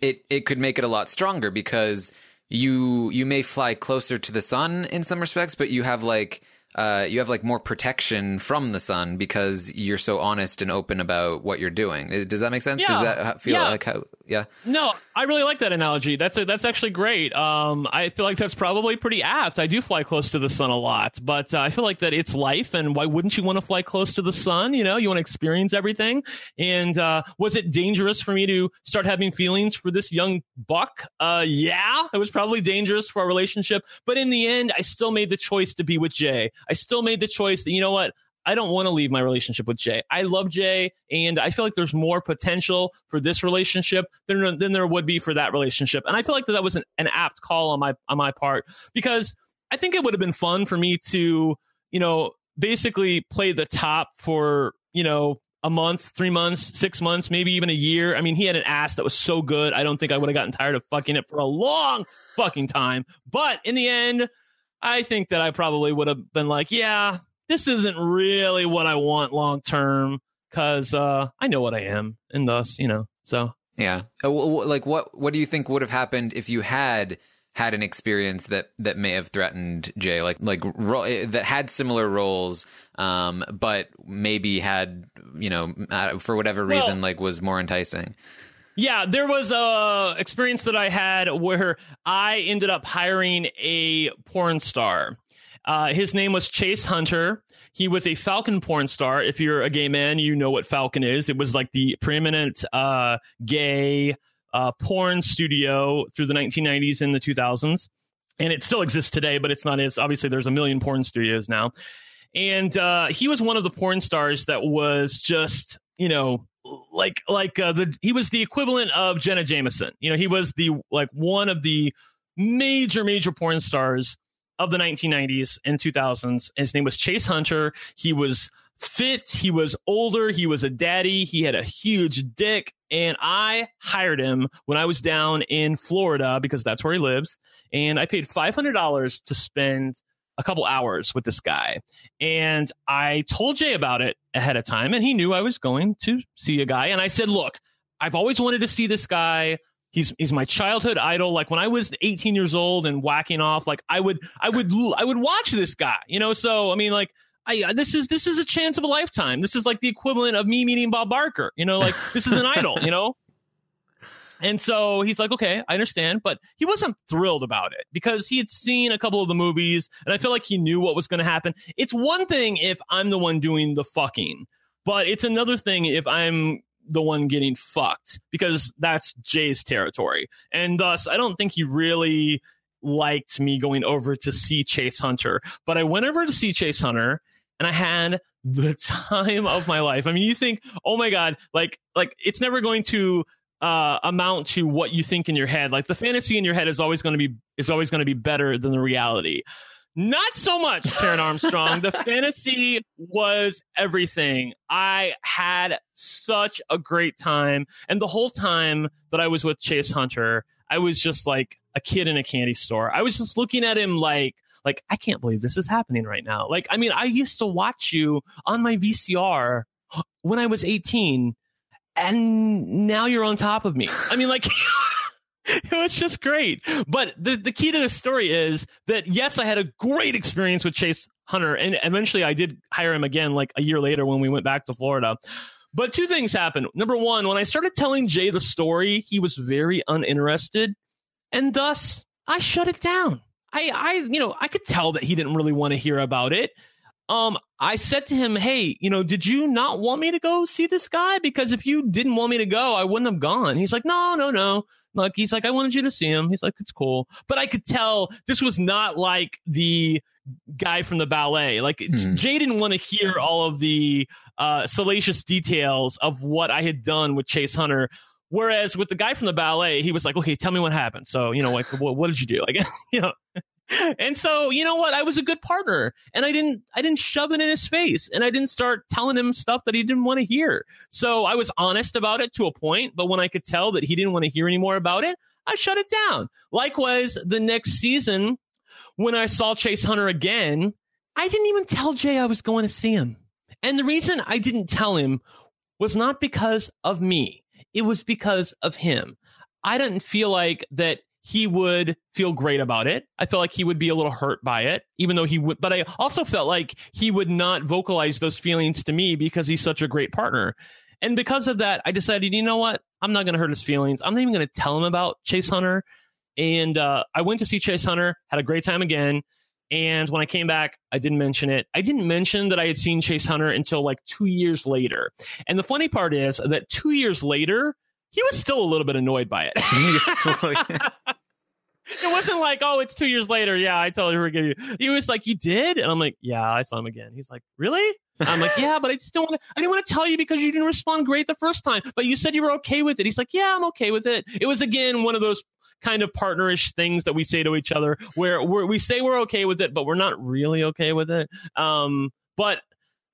it it could make it a lot stronger because you you may fly closer to the sun in some respects but you have like uh, you have like more protection from the sun because you're so honest and open about what you're doing. Does that make sense?
Yeah.
Does that feel
yeah.
like how? Yeah.
No, I really like that analogy. That's a, that's actually great. Um, I feel like that's probably pretty apt. I do fly close to the sun a lot, but uh, I feel like that it's life, and why wouldn't you want to fly close to the sun? You know, you want to experience everything. And uh, was it dangerous for me to start having feelings for this young buck? Uh, yeah, it was probably dangerous for our relationship, but in the end, I still made the choice to be with Jay. I still made the choice that you know what I don't want to leave my relationship with Jay. I love Jay, and I feel like there's more potential for this relationship than, than there would be for that relationship. And I feel like that, that was an, an apt call on my on my part because I think it would have been fun for me to, you know, basically play the top for you know a month, three months, six months, maybe even a year. I mean, he had an ass that was so good. I don't think I would have gotten tired of fucking it for a long fucking time. But in the end, I think that I probably would have been like, yeah, this isn't really what I want long term because uh, I know what I am, and thus, you know, so
yeah. Uh, like, what what do you think would have happened if you had had an experience that that may have threatened Jay, like like ro- eh, that had similar roles, um, but maybe had you know uh, for whatever reason well, like was more enticing.
Yeah, there was a experience that I had where I ended up hiring a porn star uh, his name was Chase Hunter. He was a Falcon porn star. If you're a gay man, you know what Falcon is. It was like the preeminent uh, gay uh, porn studio through the 1990s and the 2000s. And it still exists today, but it's not as obviously there's a million porn studios now. And uh, he was one of the porn stars that was just, you know, like like uh, the he was the equivalent of Jenna Jameson. You know, he was the like one of the major major porn stars of the 1990s and 2000s. His name was Chase Hunter. He was fit. He was older. He was a daddy. He had a huge dick. And I hired him when I was down in Florida because that's where he lives. And I paid $500 to spend a couple hours with this guy. And I told Jay about it ahead of time. And he knew I was going to see a guy. And I said, look, I've always wanted to see this guy he's he's my childhood idol. Like when I was 18 years old and whacking off, like I would I would I would watch this guy, you know. So I mean, like I this is this is a chance of a lifetime. This is like the equivalent of me meeting Bob Barker, you know. Like this is an idol, you know. [LAUGHS] And so he's like, okay, I understand, but he wasn't thrilled about it because he had seen a couple of the movies, and I feel like he knew what was going to happen. It's one thing if I'm the one doing the fucking, but it's another thing if I'm the one getting fucked because that's Jay's territory. And thus, I don't think he really liked me going over to see Chase Hunter, but I went over to see Chase Hunter and I had the [LAUGHS] time of my life. I mean, you think, oh my god, like like it's never going to uh, amount to what you think in your head. Like the fantasy in your head is always going to be is always going to be better than the reality. Not so much, Taran Armstrong. the [LAUGHS] fantasy was everything. I had such a great time. And the whole time that I was with Chase Hunter, I was just like a kid in a candy store. I was just looking at him like, like, I can't believe this is happening right now. Like, I mean, I used to watch you on my VCR when I was 18 and now you're on top of me. I mean, like, [LAUGHS] [LAUGHS] it was just great. But the, the key to the story is that yes, I had a great experience with Chase Hunter, and eventually I did hire him again, like a year later when we went back to Florida. But two things happened. Number one, when I started telling Jay the story, he was very uninterested, and thus I shut it down. I, I, you know, I could tell that he didn't really want to hear about it. Um, I said to him, "Hey, you know, did you not want me to go see this guy? Because if you didn't want me to go, I wouldn't have gone." He's like, "No, no, no." Like he's like, I wanted you to see him. He's like, it's cool. But I could tell this was not like the guy from the ballet. Like mm. Jay didn't want to hear all of the uh, salacious details of what I had done with Chase Hunter. Whereas with the guy from the ballet, he was like, okay, tell me what happened. So, you know, like, what, what did you do? Like, [LAUGHS] you know, and so you know what? I was a good partner and i didn't i didn't shove it in his face and i didn't start telling him stuff that he didn't want to hear. So i was honest about it to a point but when i could tell that he didn't want to hear any more about it i shut it down. Likewise the next season when i saw chase hunter again i didn't even tell jay i was going to see him. And the reason i didn't tell him was not because of me. It was because of him. I didn't feel like that he would feel great about it. I felt like he would be a little hurt by it, even though he would, but I also felt like he would not vocalize those feelings to me because he's such a great partner. And because of that, I decided, you know what? I'm not going to hurt his feelings. I'm not even going to tell him about Chase Hunter. And uh, I went to see Chase Hunter, had a great time again. And when I came back, I didn't mention it. I didn't mention that I had seen Chase Hunter until like two years later. And the funny part is that two years later, he was still a little bit annoyed by it. [LAUGHS] [LAUGHS] it wasn't like, oh, it's two years later. Yeah, I totally forgive you. He was like, you did? And I'm like, yeah, I saw him again. He's like, really? I'm like, [LAUGHS] yeah, but I just don't want to, I didn't want to tell you because you didn't respond great the first time, but you said you were okay with it. He's like, yeah, I'm okay with it. It was again, one of those kind of partnerish things that we say to each other where we're, we say we're okay with it, but we're not really okay with it. Um, but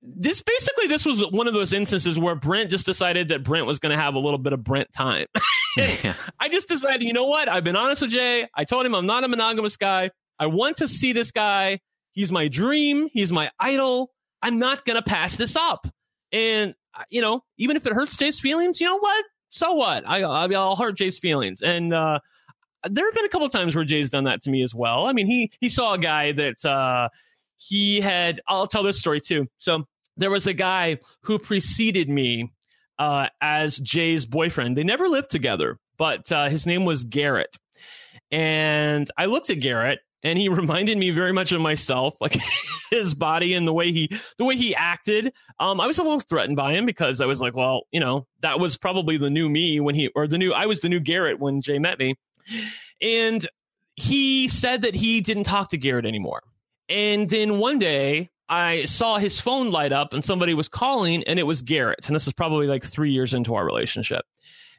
this basically this was one of those instances where Brent just decided that Brent was going to have a little bit of Brent time. [LAUGHS] yeah. I just decided, you know what? I've been honest with Jay. I told him I'm not a monogamous guy. I want to see this guy. He's my dream. He's my idol. I'm not going to pass this up. And you know, even if it hurts Jay's feelings, you know what? So what? I, I'll hurt Jay's feelings. And uh, there have been a couple times where Jay's done that to me as well. I mean, he he saw a guy that uh, he had. I'll tell this story too. So there was a guy who preceded me uh, as Jay's boyfriend. They never lived together, but uh, his name was Garrett. And I looked at Garrett, and he [LAUGHS] reminded me very much of myself, like [LAUGHS] his body and the way he the way he acted. Um, I was a little threatened by him because I was like, well, you know, that was probably the new me when he or the new I was the new Garrett when Jay met me, and he said that he didn't talk to Garrett anymore. And then one day I saw his phone light up and somebody was calling and it was Garrett. And this is probably like three years into our relationship.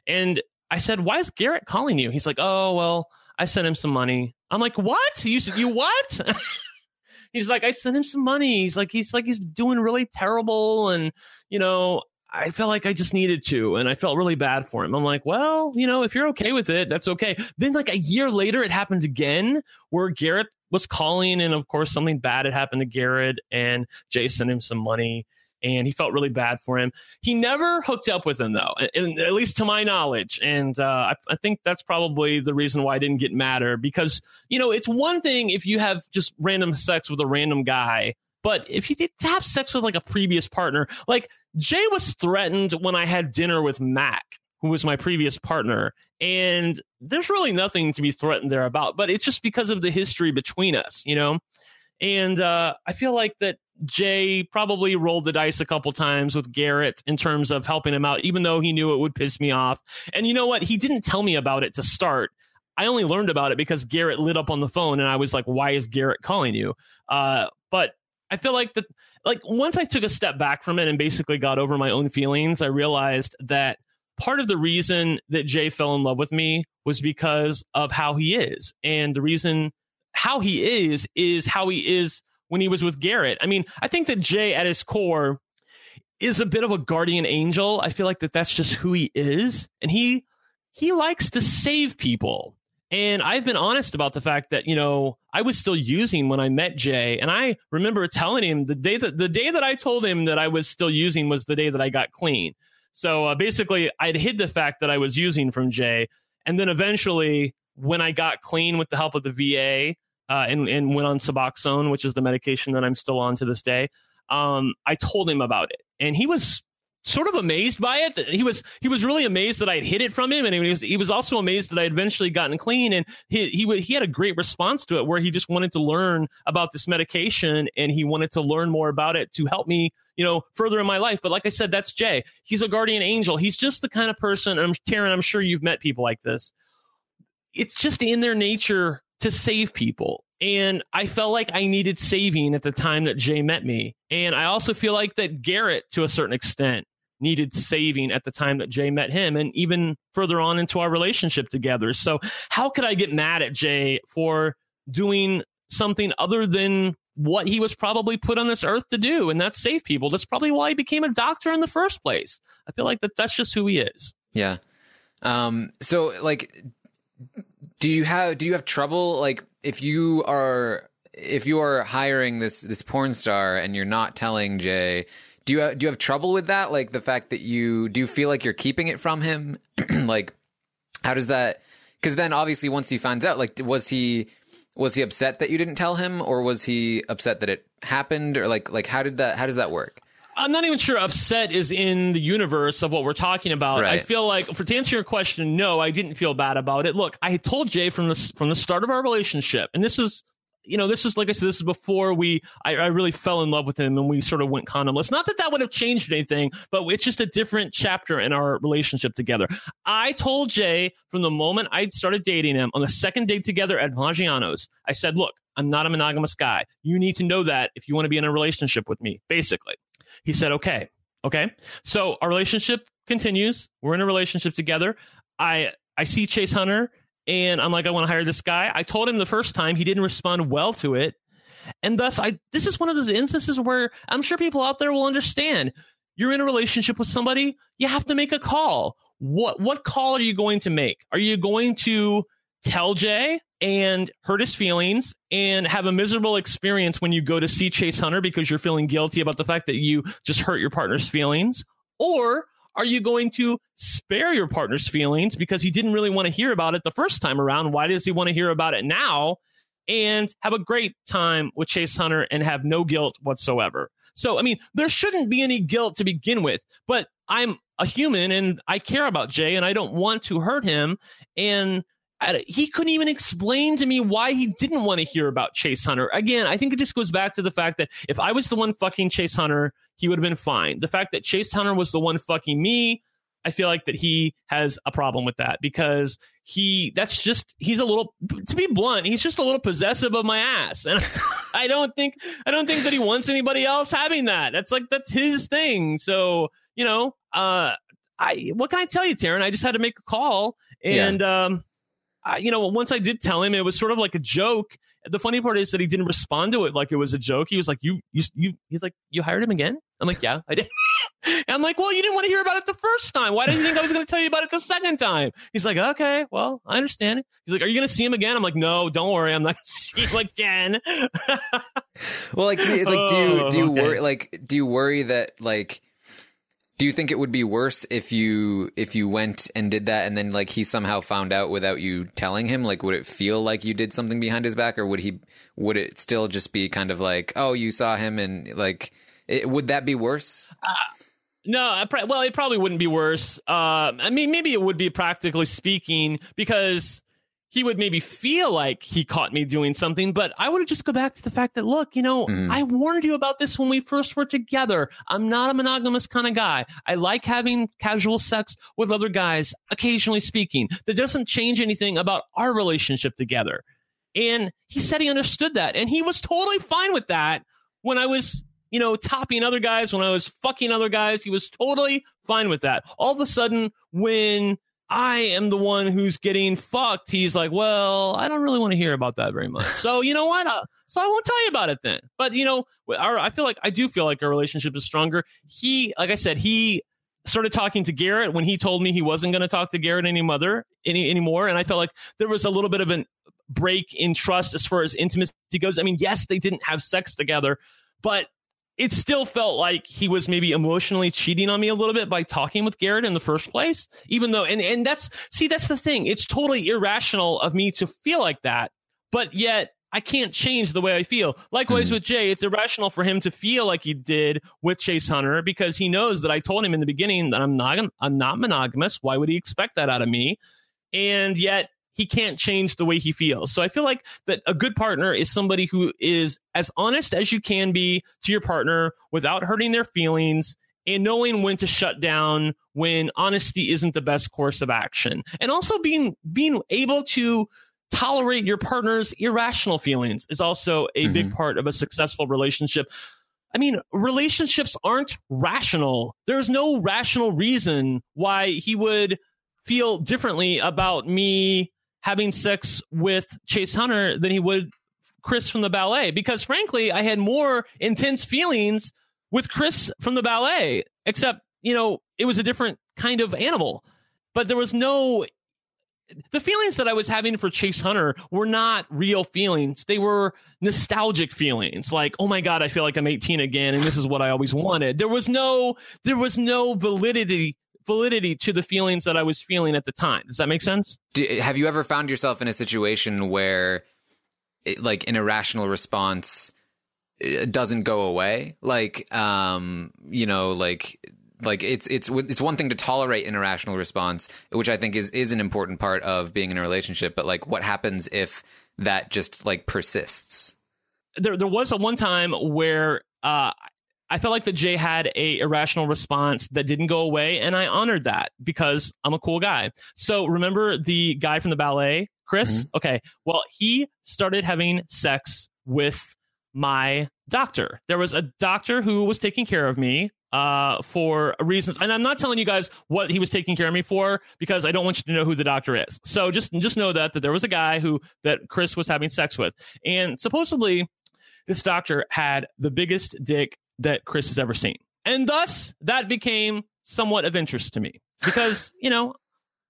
And I said, Why is Garrett calling you? He's like, Oh, well, I sent him some money. I'm like, What? You said, You what? [LAUGHS] he's like, I sent him some money. He's like, he's like, he's doing really terrible. And, you know, I felt like I just needed to, and I felt really bad for him. I'm like, well, you know, if you're okay with it, that's okay. Then, like a year later, it happened again where Garrett was calling, and of course, something bad had happened to Garrett, and Jay sent him some money, and he felt really bad for him. He never hooked up with him, though, at least to my knowledge, and uh, I, I think that's probably the reason why I didn't get madder because you know it's one thing if you have just random sex with a random guy. But if you did have sex with like a previous partner, like Jay was threatened when I had dinner with Mac, who was my previous partner. And there's really nothing to be threatened there about, but it's just because of the history between us, you know? And uh, I feel like that Jay probably rolled the dice a couple times with Garrett in terms of helping him out, even though he knew it would piss me off. And you know what? He didn't tell me about it to start. I only learned about it because Garrett lit up on the phone, and I was like, "Why is Garrett calling you?" Uh, but I feel like that, like once I took a step back from it and basically got over my own feelings, I realized that part of the reason that Jay fell in love with me was because of how he is, and the reason how he is is how he is when he was with Garrett. I mean, I think that Jay at his core is a bit of a guardian angel. I feel like that that's just who he is, and he he likes to save people. And I've been honest about the fact that, you know, I was still using when I met Jay. And I remember telling him the day that the day that I told him that I was still using was the day that I got clean. So uh, basically, I'd hid the fact that I was using from Jay. And then eventually, when I got clean with the help of the VA uh, and, and went on Suboxone, which is the medication that I'm still on to this day, um, I told him about it. And he was sort of amazed by it. He was he was really amazed that I had hid it from him, and he was he was also amazed that I had eventually gotten clean. And he he he had a great response to it, where he just wanted to learn about this medication, and he wanted to learn more about it to help me, you know, further in my life. But like I said, that's Jay. He's a guardian angel. He's just the kind of person. I'm Taran. I'm sure you've met people like this. It's just in their nature to save people. And I felt like I needed saving at the time that Jay met me. And I also feel like that Garrett, to a certain extent, needed saving at the time that Jay met him and even further on into our relationship together. So how could I get mad at Jay for doing something other than what he was probably put on this earth to do and that's save people. That's probably why he became a doctor in the first place. I feel like that that's just who he is.
Yeah. Um so like do you have do you have trouble like if you are if you are hiring this this porn star and you're not telling Jay do you have, do you have trouble with that? Like the fact that you do you feel like you're keeping it from him? [CLEARS THROAT] like how does that? Because then obviously once he finds out, like was he was he upset that you didn't tell him, or was he upset that it happened, or like like how did that how does that work?
I'm not even sure upset is in the universe of what we're talking about. Right. I feel like, for to answer your question, no, I didn't feel bad about it. Look, I told Jay from the from the start of our relationship, and this was you know, this is like I said, this is before we, I, I, really fell in love with him and we sort of went condomless. Not that that would have changed anything, but it's just a different chapter in our relationship together. I told Jay from the moment I started dating him on the second date together at Maggiano's, I said, look, I'm not a monogamous guy. You need to know that if you want to be in a relationship with me, basically. He said, okay. Okay. So our relationship continues. We're in a relationship together. I, I see Chase Hunter and I'm like, I want to hire this guy. I told him the first time he didn't respond well to it. And thus I this is one of those instances where I'm sure people out there will understand. You're in a relationship with somebody, you have to make a call. What what call are you going to make? Are you going to tell Jay and hurt his feelings and have a miserable experience when you go to see Chase Hunter because you're feeling guilty about the fact that you just hurt your partner's feelings? Or are you going to spare your partner's feelings because he didn't really want to hear about it the first time around? Why does he want to hear about it now? And have a great time with Chase Hunter and have no guilt whatsoever. So, I mean, there shouldn't be any guilt to begin with, but I'm a human and I care about Jay and I don't want to hurt him. And he couldn't even explain to me why he didn't want to hear about Chase Hunter. Again, I think it just goes back to the fact that if I was the one fucking Chase Hunter, he would have been fine. The fact that Chase Hunter was the one fucking me, I feel like that he has a problem with that because he that's just he's a little to be blunt, he's just a little possessive of my ass. And [LAUGHS] I don't think I don't think that he wants anybody else having that. That's like that's his thing. So, you know, uh I what can I tell you, Taran? I just had to make a call and yeah. um I, you know, once I did tell him, it was sort of like a joke. The funny part is that he didn't respond to it like it was a joke. He was like, "You, you, you." He's like, "You hired him again?" I'm like, "Yeah, I did." and [LAUGHS] I'm like, "Well, you didn't want to hear about it the first time. Why did you think I was going to tell you about it the second time?" He's like, "Okay, well, I understand it." He's like, "Are you going to see him again?" I'm like, "No, don't worry, I'm not [LAUGHS] going to see him again."
well, like, like, do you do you [LAUGHS] oh, okay. worry like do you worry that like do you think it would be worse if you if you went and did that and then like he somehow found out without you telling him? Like, would it feel like you did something behind his back, or would he would it still just be kind of like, oh, you saw him and like, it, would that be worse? Uh,
no, well, it probably wouldn't be worse. Uh, I mean, maybe it would be practically speaking because he would maybe feel like he caught me doing something, but I would just go back to the fact that, look, you know,
Mhm.
I warned you about this when we first were together. I'm not a monogamous kind of guy. I like having casual sex with other guys, occasionally speaking. That doesn't change anything about our relationship together. And he said he understood that. And he was totally fine with that when I was, you know, topping other guys, when I was fucking other guys. He was totally fine with that. All of a sudden, when I am the one who's getting fucked, he's like, well, I don't really want to hear about that very much. So, you know what? Uh, so I won't tell you about it then. But, you know, our, I feel like I do feel like our relationship is stronger. He, like I said, he started talking to Garrett when he told me he wasn't going to talk to Garrett any mother any anymore. And I felt like there was a little bit of an break in trust as far as intimacy goes. I mean, yes, they didn't have sex together, but it still felt like he was maybe emotionally cheating on me a little bit by talking with Garrett in the first place. Even though, and, and that's, see, that's the thing. It's totally irrational of me to feel like that, but yet I can't change the way I feel. Likewise
Mhm.
with Jay, it's irrational for him to feel like he did with Chase Hunter because he knows that I told him in the beginning that I'm not, I'm not monogamous. Why would he expect that out of me? And yet he can't change the way he feels. So I feel like that a good partner is somebody who is as honest as you can be to your partner without hurting their feelings and knowing when to shut down when honesty isn't the best course of action. And also being being able to tolerate your partner's irrational feelings is also a big mm-hmm. part of a successful relationship. I mean, relationships aren't rational. There's no rational reason why he would feel differently about me having sex with Chase Hunter than he would Chris from the ballet. Because frankly, I had more intense feelings with Chris from the ballet, except, you know, it was a different kind of animal. But there was no the feelings that I was having for Chase Hunter were not real feelings. They were nostalgic feelings. Like, oh my God, I feel like I'm 18 again and this is what I always wanted. There was no there was no validity validity to the feelings that I was feeling at the time. Does that make sense?
Do, have you ever found yourself in a situation where, it, like, an irrational response uh, doesn't go away? Like, um, you know, like, like it's it's it's one thing to tolerate an irrational response, which I think is is an important part of being in a relationship. But like, what happens if that just like persists?
There there was a one time where uh I felt like that Jay had a irrational response that didn't go away, and I honored that because I'm a cool guy. So remember the guy from the ballet, Chris? Okay, well he started having sex with my doctor. There was a doctor who was taking care of me uh, for reasons, and I'm not telling you guys what he was taking care of me for because I don't want you to know who the doctor is. So just just know that that there was a guy who that Chris was having sex with, and supposedly this doctor had the biggest dick that Chris has ever seen. And thus that became somewhat of interest to me because, [LAUGHS] you know,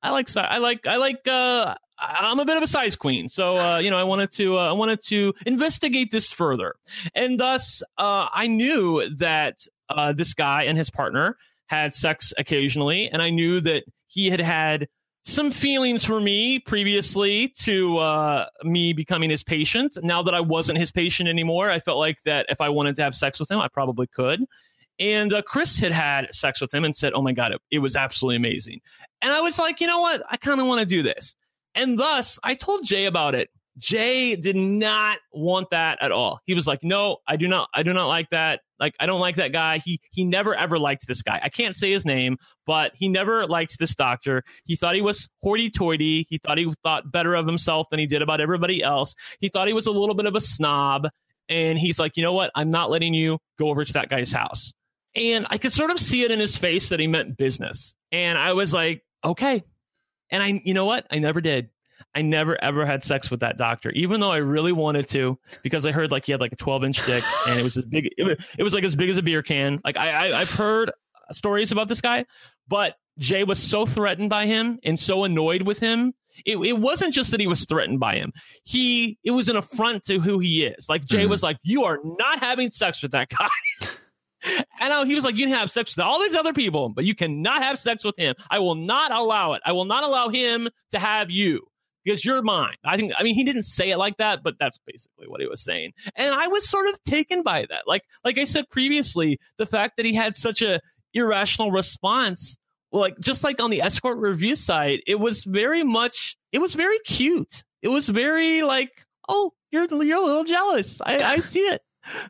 I like I like I like uh I'm a bit of a size queen. So uh you know, I wanted to uh, I wanted to investigate this further. And thus uh I knew that uh this guy and his partner had sex occasionally and I knew that he had had some feelings for me previously to uh, me becoming his patient. Now that I wasn't his patient anymore, I felt like that if I wanted to have sex with him, I probably could. And uh, Chris had had sex with him and said, "Oh my god, it, it was absolutely amazing." And I was like, you know what? I kind of want to do this. And thus, I told Jay about it. Jay did not want that at all. He was like, "No, I do not. I do not like that. Like, I don't like that guy. He he never ever liked this guy. I can't say his name, but he never liked this doctor. He thought he was hoity-toity. He thought he thought better of himself than he did about everybody else. He thought he was a little bit of a snob. And he's like, you know what? I'm not letting you go over to that guy's house. And I could sort of see it in his face that he meant business. And I was like, okay. And I, you know what? I never did. I never ever had sex with that doctor, even though I really wanted to, because I heard like he had like a 12 inch dick and it was as big, it was, it was like as big as a beer can. Like I, I, I've heard stories about this guy, but Jay was so threatened by him and so annoyed with him. It, it wasn't just that he was threatened by him. He, it was an affront to who he is. Like Jay
Mhm.
was like, you are not having sex with that guy. [LAUGHS] And I, he was like, you can have sex with all these other people, but you cannot have sex with him. I will not allow it. I will not allow him to have you because you're mine. I think, I mean, he didn't say it like that, but that's basically what he was saying. And I was sort of taken by that. Like, like I said previously, the fact that he had such a irrational response, like just like on the escort review side, it was very much, it was very cute. it was very like, oh, you're you're a little jealous. I, I see it.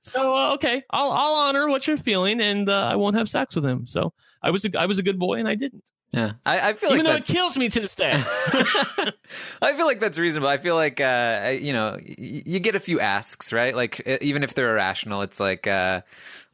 So uh, okay, I'll I'll honor what you're feeling, and uh, I won't have sex with him. So I was a, I was a good boy, and I didn't.
Yeah, I, I feel
Even
like
though
that's,
it kills me to this day. [LAUGHS] [LAUGHS]
I feel like that's reasonable. I feel like uh, you know you get a few asks, right? Like uh, even if they're irrational, it's like uh,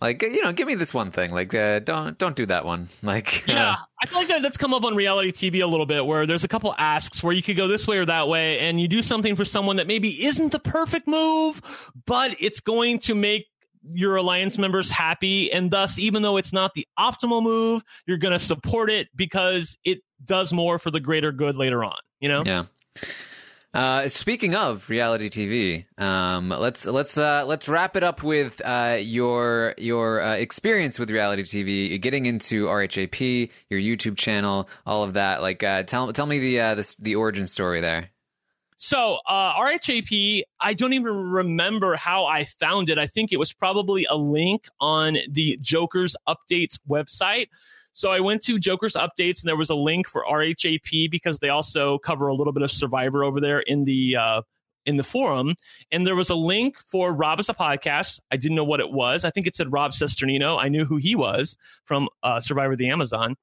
like you know, give me this one thing. Like uh, don't don't do that one. [LAUGHS] Like
yeah, I feel like that, that's come up on reality TV a little bit, where there's a couple asks where you could go this way or that way, and you do something for someone that maybe isn't the perfect move, but it's going to make your alliance members happy, and thus, even though it's not the optimal move, you're going to support it because it does more for the greater good later on. You know?
Yeah. Uh, speaking of reality TV, um, let's let's uh, let's wrap it up with uh, your your uh, experience with reality TV, getting into RHAP, your YouTube channel, all of that. Like, uh, tell tell me the uh, the, the origin story there.
So, uh, RHAP, I don't even remember how I found it. I think it was probably a link on the Joker's Updates website. So I went to Joker's Updates and there was a link for RHAP because they also cover a little bit of Survivor over there in the uh, in the forum. And there was a link for Rob Has a Podcast. I didn't know what it was. I think it said Rob Cesternino. I knew who he was from uh, Survivor the Amazon.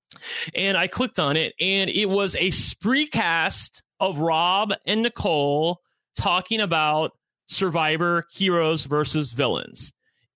And I clicked on it and it was a spreecast of Rob and Nicole talking about Survivor heroes versus villains.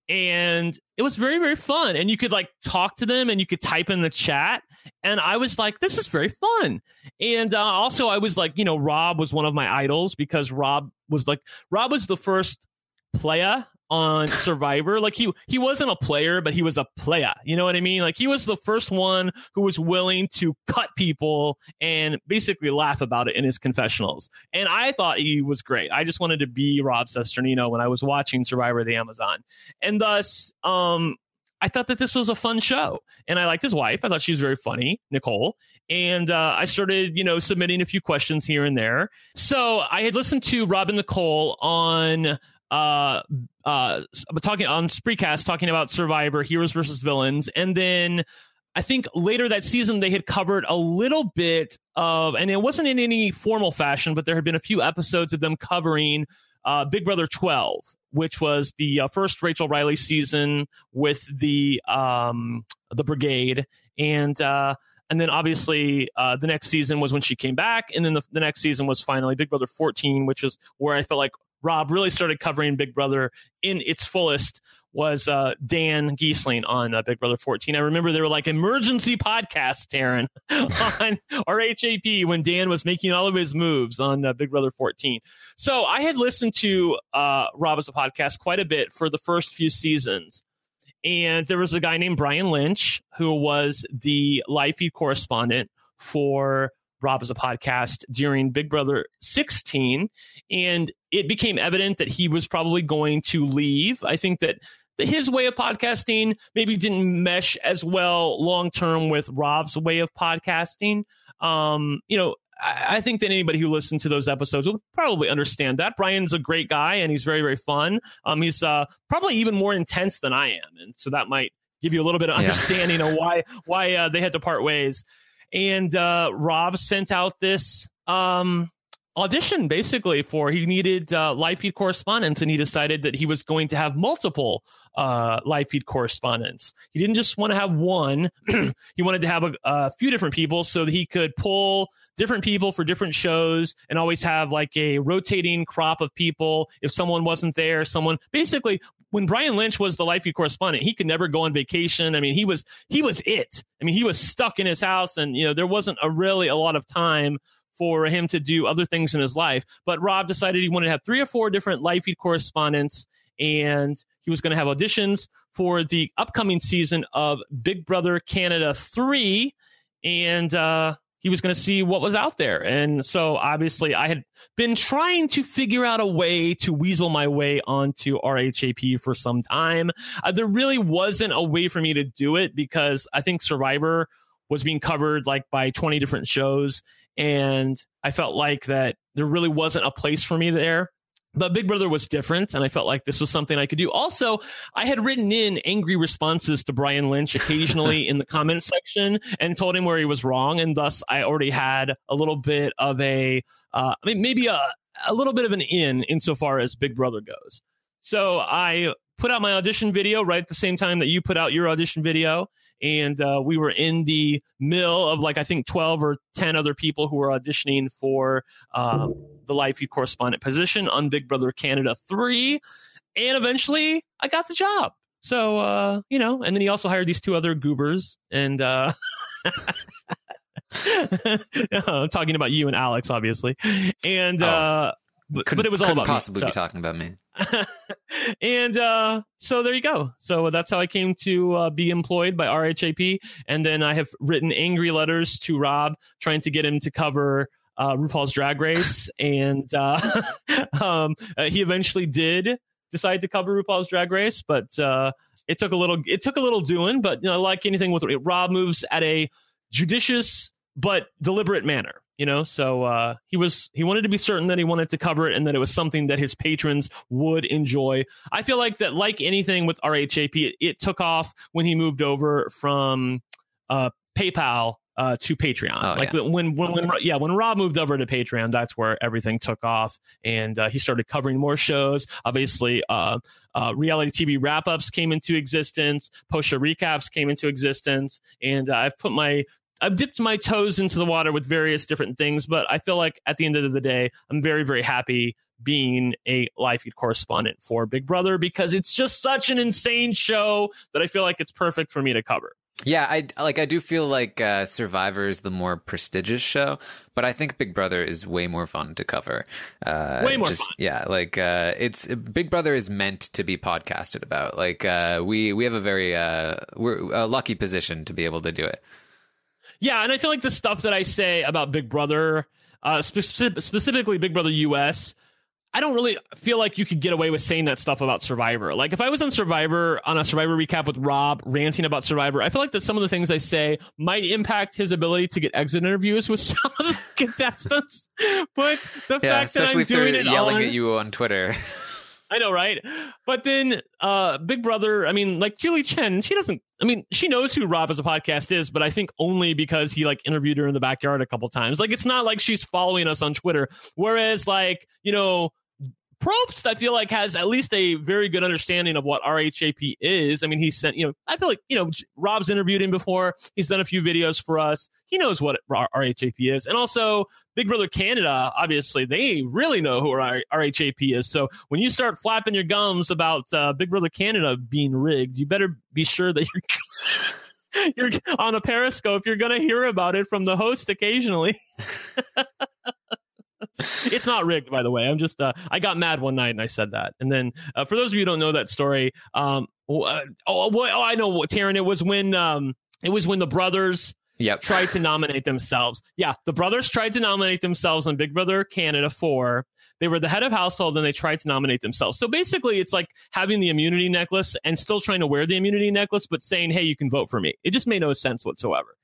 And it was very, very fun. And you could like talk to them and you could type in the chat. And I was like, this is very fun. And uh, also, I was like, you know, Rob was one of my idols because Rob was like, Rob was the first playa on Survivor. Like he he wasn't a player, but he was a playa. You know what I mean? Like he was the first one who was willing to cut people and basically laugh about it in his confessionals. And I thought he was great. I just wanted to be Rob Cesternino when I was watching Survivor the Amazon. And thus, um, I thought that this was a fun show. And I liked his wife. I thought she was very funny, Nicole. And uh, I started, you know, submitting a few questions here and there. So I had listened to Robin Nicole on uh, uh, talking on Spreecast, talking about Survivor, heroes versus villains, and then I think later that season they had covered a little bit of, and it wasn't in any formal fashion, but there had been a few episodes of them covering uh, Big Brother 12, which was the uh, first Rachel Reilly season with the um, the Brigade, and uh, and then obviously uh, the next season was when she came back, and then the, the next season was finally Big Brother 14, which is where I felt like Rob really started covering Big Brother in its fullest was uh, Dan Gheesling on uh, Big Brother 14. I remember there were like emergency podcasts, Taran, [LAUGHS] on RHAP when Dan was making all of his moves on uh, Big Brother 14. So I had listened to uh, Rob Has a Podcast quite a bit for the first few seasons. And there was a guy named Brian Lynch who was the live feed correspondent for Rob Has a Podcast during Big Brother 16. And it became evident that he was probably going to leave. I think that his way of podcasting maybe didn't mesh as well long term with Rob's way of podcasting. Um, you know, I, I think that anybody who listened to those episodes will probably understand that. Brian's a great guy and he's very, very fun. Um, he's uh, probably even more intense than I am. And so that might give you a little bit of
Yeah.
understanding of why why uh, they had to part ways. And uh, Rob sent out this um, audition basically for he needed uh, live feed correspondence, and he decided that he was going to have multiple uh, live feed correspondents. He didn't just want to have one; [CLEARS THROAT] he wanted to have a, a few different people so that he could pull different people for different shows and always have like a rotating crop of people. If someone wasn't there, someone basically when Brian Lynch was the life feed correspondent, he could never go on vacation. I mean, he was he was it. I mean, he was stuck in his house, and you know there wasn't a really a lot of time for him to do other things in his life. But Rob decided he wanted to have three or four different live feed correspondents, and he was going to have auditions for the upcoming season of Big Brother Canada three, and uh, he was going to see what was out there. And so obviously I had been trying to figure out a way to weasel my way onto RHAP for some time. Uh, there really wasn't a way for me to do it because I think Survivor was being covered like by 20 different shows. And I felt like that there really wasn't a place for me there. But Big Brother was different, and I felt like this was something I could do. Also, I had written in angry responses to Brian Lynch occasionally [LAUGHS] in the comment section and told him where he was wrong, and thus I already had a little bit of a, uh, I mean, maybe a a little bit of an in insofar as Big Brother goes. So I put out my audition video right at the same time that you put out your audition video. And uh, we were in the mill of like, I think 12 or 10 other people who were auditioning for uh, the live feed correspondent position on Big Brother Canada 3. And eventually I got the job. So, uh, you know, and then he also hired these two other goobers. And uh, [LAUGHS] [LAUGHS] I'm talking about you and Alex, obviously. And,
Oh.
uh, but, but it was all about me,
possibly
so-
be talking about me. [LAUGHS]
and uh, so there you go. So that's how I came to uh, be employed by RHAP. And then I have written angry letters to Rob trying to get him to cover uh, RuPaul's Drag Race. [LAUGHS] and uh, [LAUGHS] um, uh, he eventually did decide to cover RuPaul's Drag Race, but uh, it took a little it took a little doing. But you know, like anything with Rob moves at a judicious but deliberate manner you know so uh, he was he wanted to be certain that he wanted to cover it and that it was something that his patrons would enjoy i feel like that like anything with rhap it, it took off when he moved over from uh, paypal uh, to Patreon,
Oh,
like
yeah.
when, when when yeah when Rob moved over to Patreon, that's where everything took off, and uh, he started covering more shows. Obviously, uh, uh, reality TV wrap ups came into existence, post show recaps came into existence, and uh, I've put my I've dipped my toes into the water with various different things, but I feel like at the end of the day, I'm very, very happy being a live feed correspondent for Big Brother because it's just such an insane show that I feel like it's perfect for me to cover.
Yeah, I like. I do feel like uh, Survivor is the more prestigious show, but I think Big Brother is way more fun to cover. Uh,
Way more
just,
fun.
Yeah, like uh, it's Big Brother is meant to be podcasted about. Like uh, we we have a very uh, we're a lucky position to be able to do it.
Yeah, and I feel like the stuff that I say about Big Brother, uh, spec- specifically Big Brother US, I don't really feel like you could get away with saying that stuff about Survivor. Like if I was on Survivor on a Survivor recap with Rob ranting about Survivor, I feel like that some of the things I say might impact his ability to get exit interviews with [LAUGHS] some of the contestants. But the
Yeah,
fact that I'm doing it
yelling
on,
at you on Twitter.
I know, right? But then uh Big Brother, I mean, like Julie Chen, she doesn't I mean, she knows who Rob Has a Podcast is, but I think only because he like interviewed her in the backyard a couple times. Like it's not like she's following us on Twitter. Whereas like, you know, Probst, I feel like has at least a very good understanding of what RHAP is. I mean, he sent, you know, I feel like, you know, Rob's interviewed him before. He's done a few videos for us. He knows what RHAP is. And also Big Brother Canada, obviously, they really know who RHAP is. So when you start flapping your gums about uh, Big Brother Canada being rigged, you better be sure that you're [LAUGHS] you're on a Periscope. You're going to hear about it from the host occasionally. [LAUGHS] [LAUGHS] it's not rigged, by the way. I'm just uh, I got mad one night and I said that. And then uh, for those of you who don't know that story, um, oh, uh, oh, oh, I know what Taran. It was when um, it was when the brothers
Yep.
tried to nominate themselves. Yeah, the brothers tried to nominate themselves on Big Brother Canada 4. They were the head of household and they tried to nominate themselves. So basically, it's like having the immunity necklace and still trying to wear the immunity necklace, but saying, hey, you can vote for me. It just made no sense whatsoever.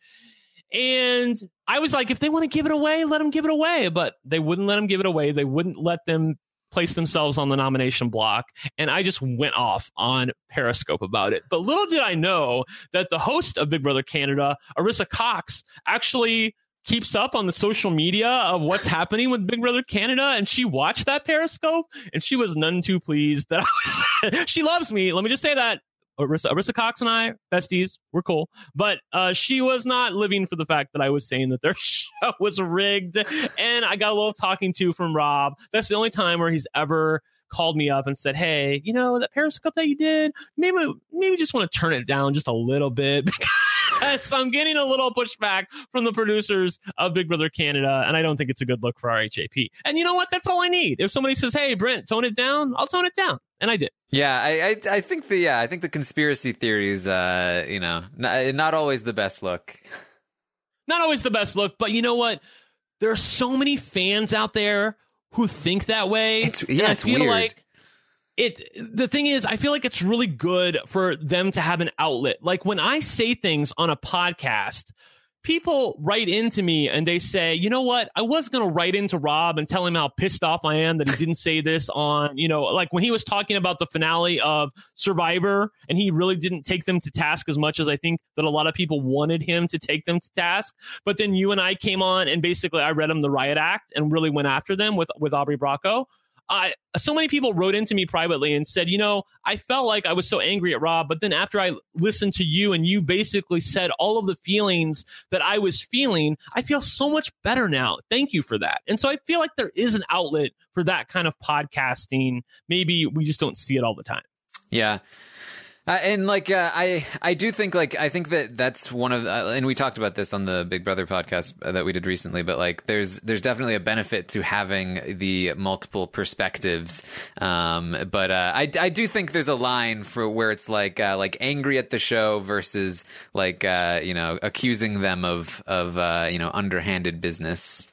And I was like, if they want to give it away, let them give it away. But they wouldn't let them give it away. They wouldn't let them place themselves on the nomination block. And I just went off on Periscope about it. But little did I know that the host of Big Brother Canada, Arisa Cox, actually keeps up on the social media of what's happening with Big Brother Canada. And she watched that Periscope and she was none too pleased that I was, [LAUGHS] she loves me. Let me just say that. Arisa, Arisa Cox and I, besties, we're cool. But uh, she was not living for the fact that I was saying that their [LAUGHS] show was rigged. And I got a little talking to from Rob. That's the only time where he's ever called me up and said, "Hey, you know that Periscope that you did, maybe maybe just want to turn it down just a little bit." [LAUGHS] because [LAUGHS] I'm getting a little pushback from the producers of Big Brother Canada, and I don't think it's a good look for RHAP. And you know what? That's all I need. If somebody says, "Hey, Brent, tone it down," I'll tone it down, and I did.
Yeah, I, I I think the yeah I think the conspiracy theories uh you know not, not always the best look. [LAUGHS]
Not always the best look, but you know what? There are so many fans out there who think that way.
It's- yeah,
I
it's
feel
weird.
like it the thing is i feel like it's really good for them to have an outlet like when i say things on a podcast people write into me and they say, you know what, I was going to write into Rob and tell him how pissed off I am that he didn't say this on, you know, like when he was talking about the finale of Survivor and he really didn't take them to task as much as I think that a lot of people wanted him to take them to task. But then you and I came on and basically I read him the riot act and really went after them with, with Aubrey Bracco. I so many people wrote into me privately and said, you know, I felt like I was so angry at Rob, but then after I listened to you and you basically said all of the feelings that I was feeling, I feel so much better now. Thank you for that. And so I feel like there is an outlet for that kind of podcasting. Maybe we just don't see it all the time.
Yeah. Uh, and like uh, I, I do think like I think that that's one of, uh, and we talked about this on the Big Brother podcast uh, that we did recently. But like, there's there's definitely a benefit to having the multiple perspectives. Um, but uh, I, I do think there's a line for where it's like uh, like angry at the show versus like you know accusing them of of you know underhanded business.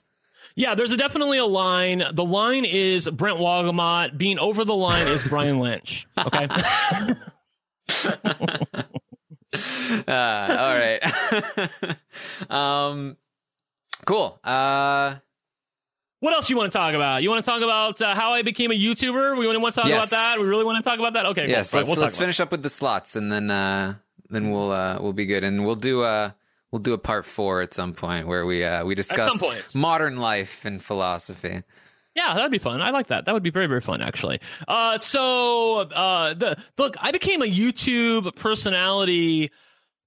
Yeah, there's a definitely a line. The line is Brent Wolgamott. Being over the line is Brian Lynch. Okay. [LAUGHS] [LAUGHS]
uh, all right. [LAUGHS] um, cool. Uh,
what else you want to talk about? You want to talk about uh, how I became a YouTuber? We want to talk
yes.
about that. We really want to talk about that. Okay.
Yes.
Cool.
Let's,
right, we'll
let's finish up with the slots, and then uh, then we'll uh, we'll be good, and we'll do a we'll do a part four at some point where we uh, we discuss modern life and philosophy.
Yeah, that'd be fun. I like that. That would be very, very fun, actually. Uh, so, uh, the look, I became a YouTube personality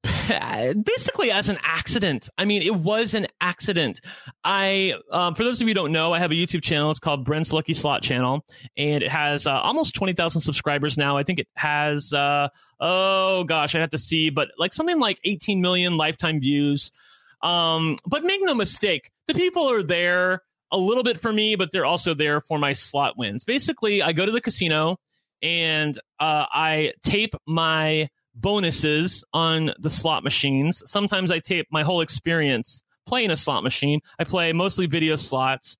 [LAUGHS] basically as an accident. I mean, it was an accident. I, um, for those of you who don't know, I have a YouTube channel. It's called Brent's Lucky Slot Channel, and it has uh, almost twenty thousand subscribers now. I think it has, uh, oh gosh, I have to see, but like something like eighteen million lifetime views. Um, but make no mistake, the people are there a little bit for me, but they're also there for my slot wins. Basically, I go to the casino and uh, I tape my bonuses on the slot machines. Sometimes I tape my whole experience playing a slot machine. I play mostly video slots.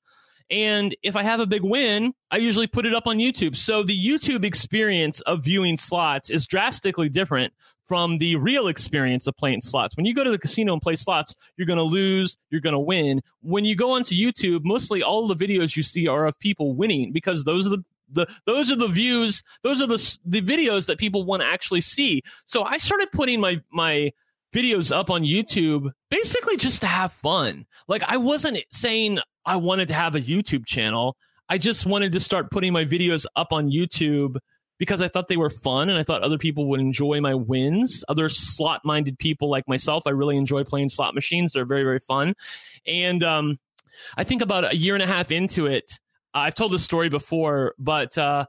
And if I have a big win, I usually put it up on YouTube. So the YouTube experience of viewing slots is drastically different from the real experience of playing slots. When you go to the casino and play slots, you're going to lose, you're going to win. When you go onto YouTube, mostly all the videos you see are of people winning because those are the the those are the views, those are the the videos that people want to actually see. So I started putting my my videos up on YouTube basically just to have fun. Like I wasn't saying I wanted to have a YouTube channel. I just wanted to start putting my videos up on YouTube because I thought they were fun and I thought other people would enjoy my wins. Other slot minded people like myself, I really enjoy playing slot machines. They're very, very fun. And um, I think about a year and a half into it, I've told this story before, but uh,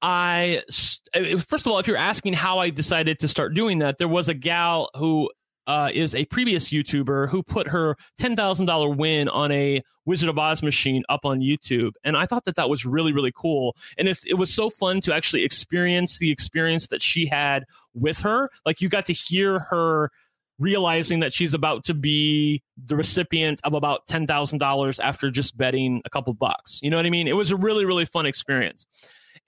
I, first of all, if you're asking how I decided to start doing that, there was a gal who uh, is a previous YouTuber who put her $10,000 win on a Wizard of Oz machine up on YouTube. And I thought that that was really, really cool. And it, it was so fun to actually experience the experience that she had with her. Like you got to hear her realizing that she's about to be the recipient of about $10,000 after just betting a couple bucks. You know what I mean? It was a really, really fun experience.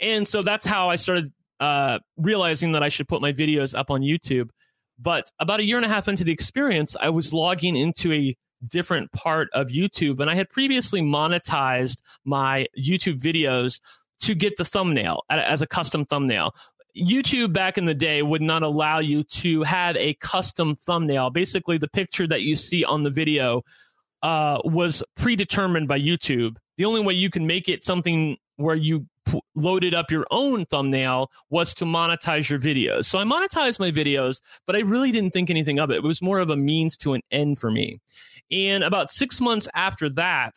And so that's how I started uh, realizing that I should put my videos up on YouTube. But about a year and a half into the experience, I was logging into a different part of YouTube, and I had previously monetized my YouTube videos to get the thumbnail as a custom thumbnail. YouTube back in the day would not allow you to have a custom thumbnail. Basically, the picture that you see on the video uh, was predetermined by YouTube. The only way you can make it something where you p- loaded up your own thumbnail was to monetize your videos. So I monetized my videos, but I really didn't think anything of it. It was more of a means to an end for me. And about six months after that,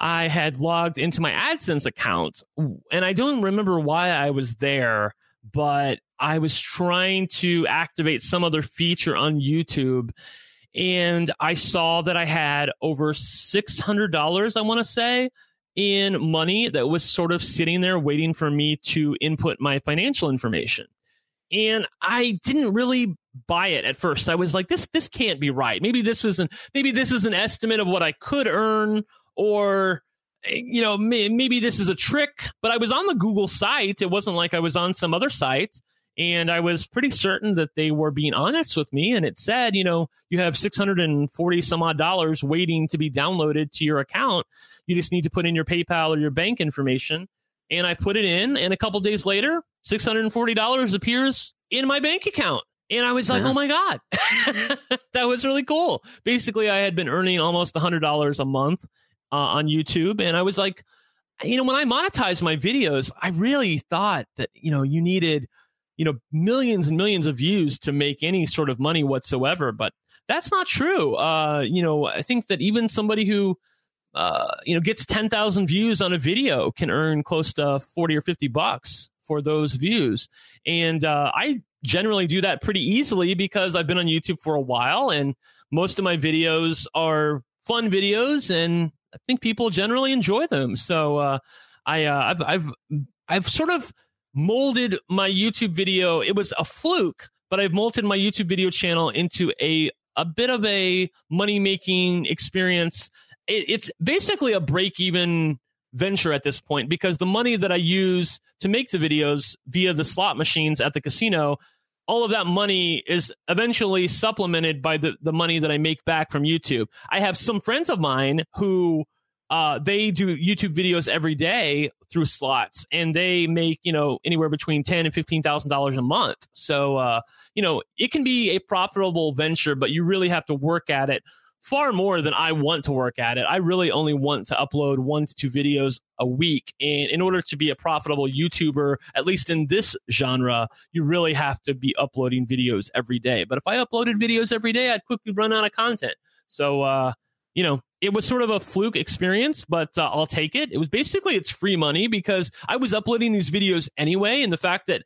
I had logged into my AdSense account, and I don't remember why I was there, but I was trying to activate some other feature on YouTube. And I saw that I had over $600, I want to say, in money that was sort of sitting there waiting for me to input my financial information. And I didn't really buy it at first. I was like, this this can't be right. Maybe this was an maybe this is an estimate of what I could earn, or you know, may, maybe this is a trick. But I was on the Google site. It wasn't like I was on some other site. And I was pretty certain that they were being honest with me. And it said, you know, you have 640 some odd dollars waiting to be downloaded to your account. You just need to put in your PayPal or your bank information. And I put it in, and a couple days later, $640 appears in my bank account. And I was like,
Uh-huh.
oh my God, [LAUGHS] that was really cool. Basically, I had been earning almost $100 a month uh, on YouTube. And I was like, you know, when I monetized my videos, I really thought that, you know, you needed, you know, millions and millions of views to make any sort of money whatsoever. But that's not true. Uh, you know, I think that even somebody who, uh, you know, gets 10,000 views on a video can earn close to 40 or 50 bucks for those views. And uh, I generally do that pretty easily because I've been on YouTube for a while and most of my videos are fun videos and I think people generally enjoy them. So uh, I uh, I've I've I've sort of molded my YouTube video. It was a fluke, but I've molded my YouTube video channel into a a bit of a money making experience. It, it's basically a break even venture at this point because the money that I use to make the videos via the slot machines at the casino, all of that money is eventually supplemented by the, the money that I make back from YouTube. I have some friends of mine who uh, they do YouTube videos every day through slots, and they make you know anywhere between ten and fifteen thousand dollars a month. So uh, you know it can be a profitable venture, but you really have to work at it far more than I want to work at it. I really only want to upload one to two videos a week. And in order to be a profitable YouTuber, at least in this genre, you really have to be uploading videos every day. But if I uploaded videos every day, I'd quickly run out of content. So, uh, you know, it was sort of a fluke experience, but uh, I'll take it. It was basically it's free money because I was uploading these videos anyway, and the fact that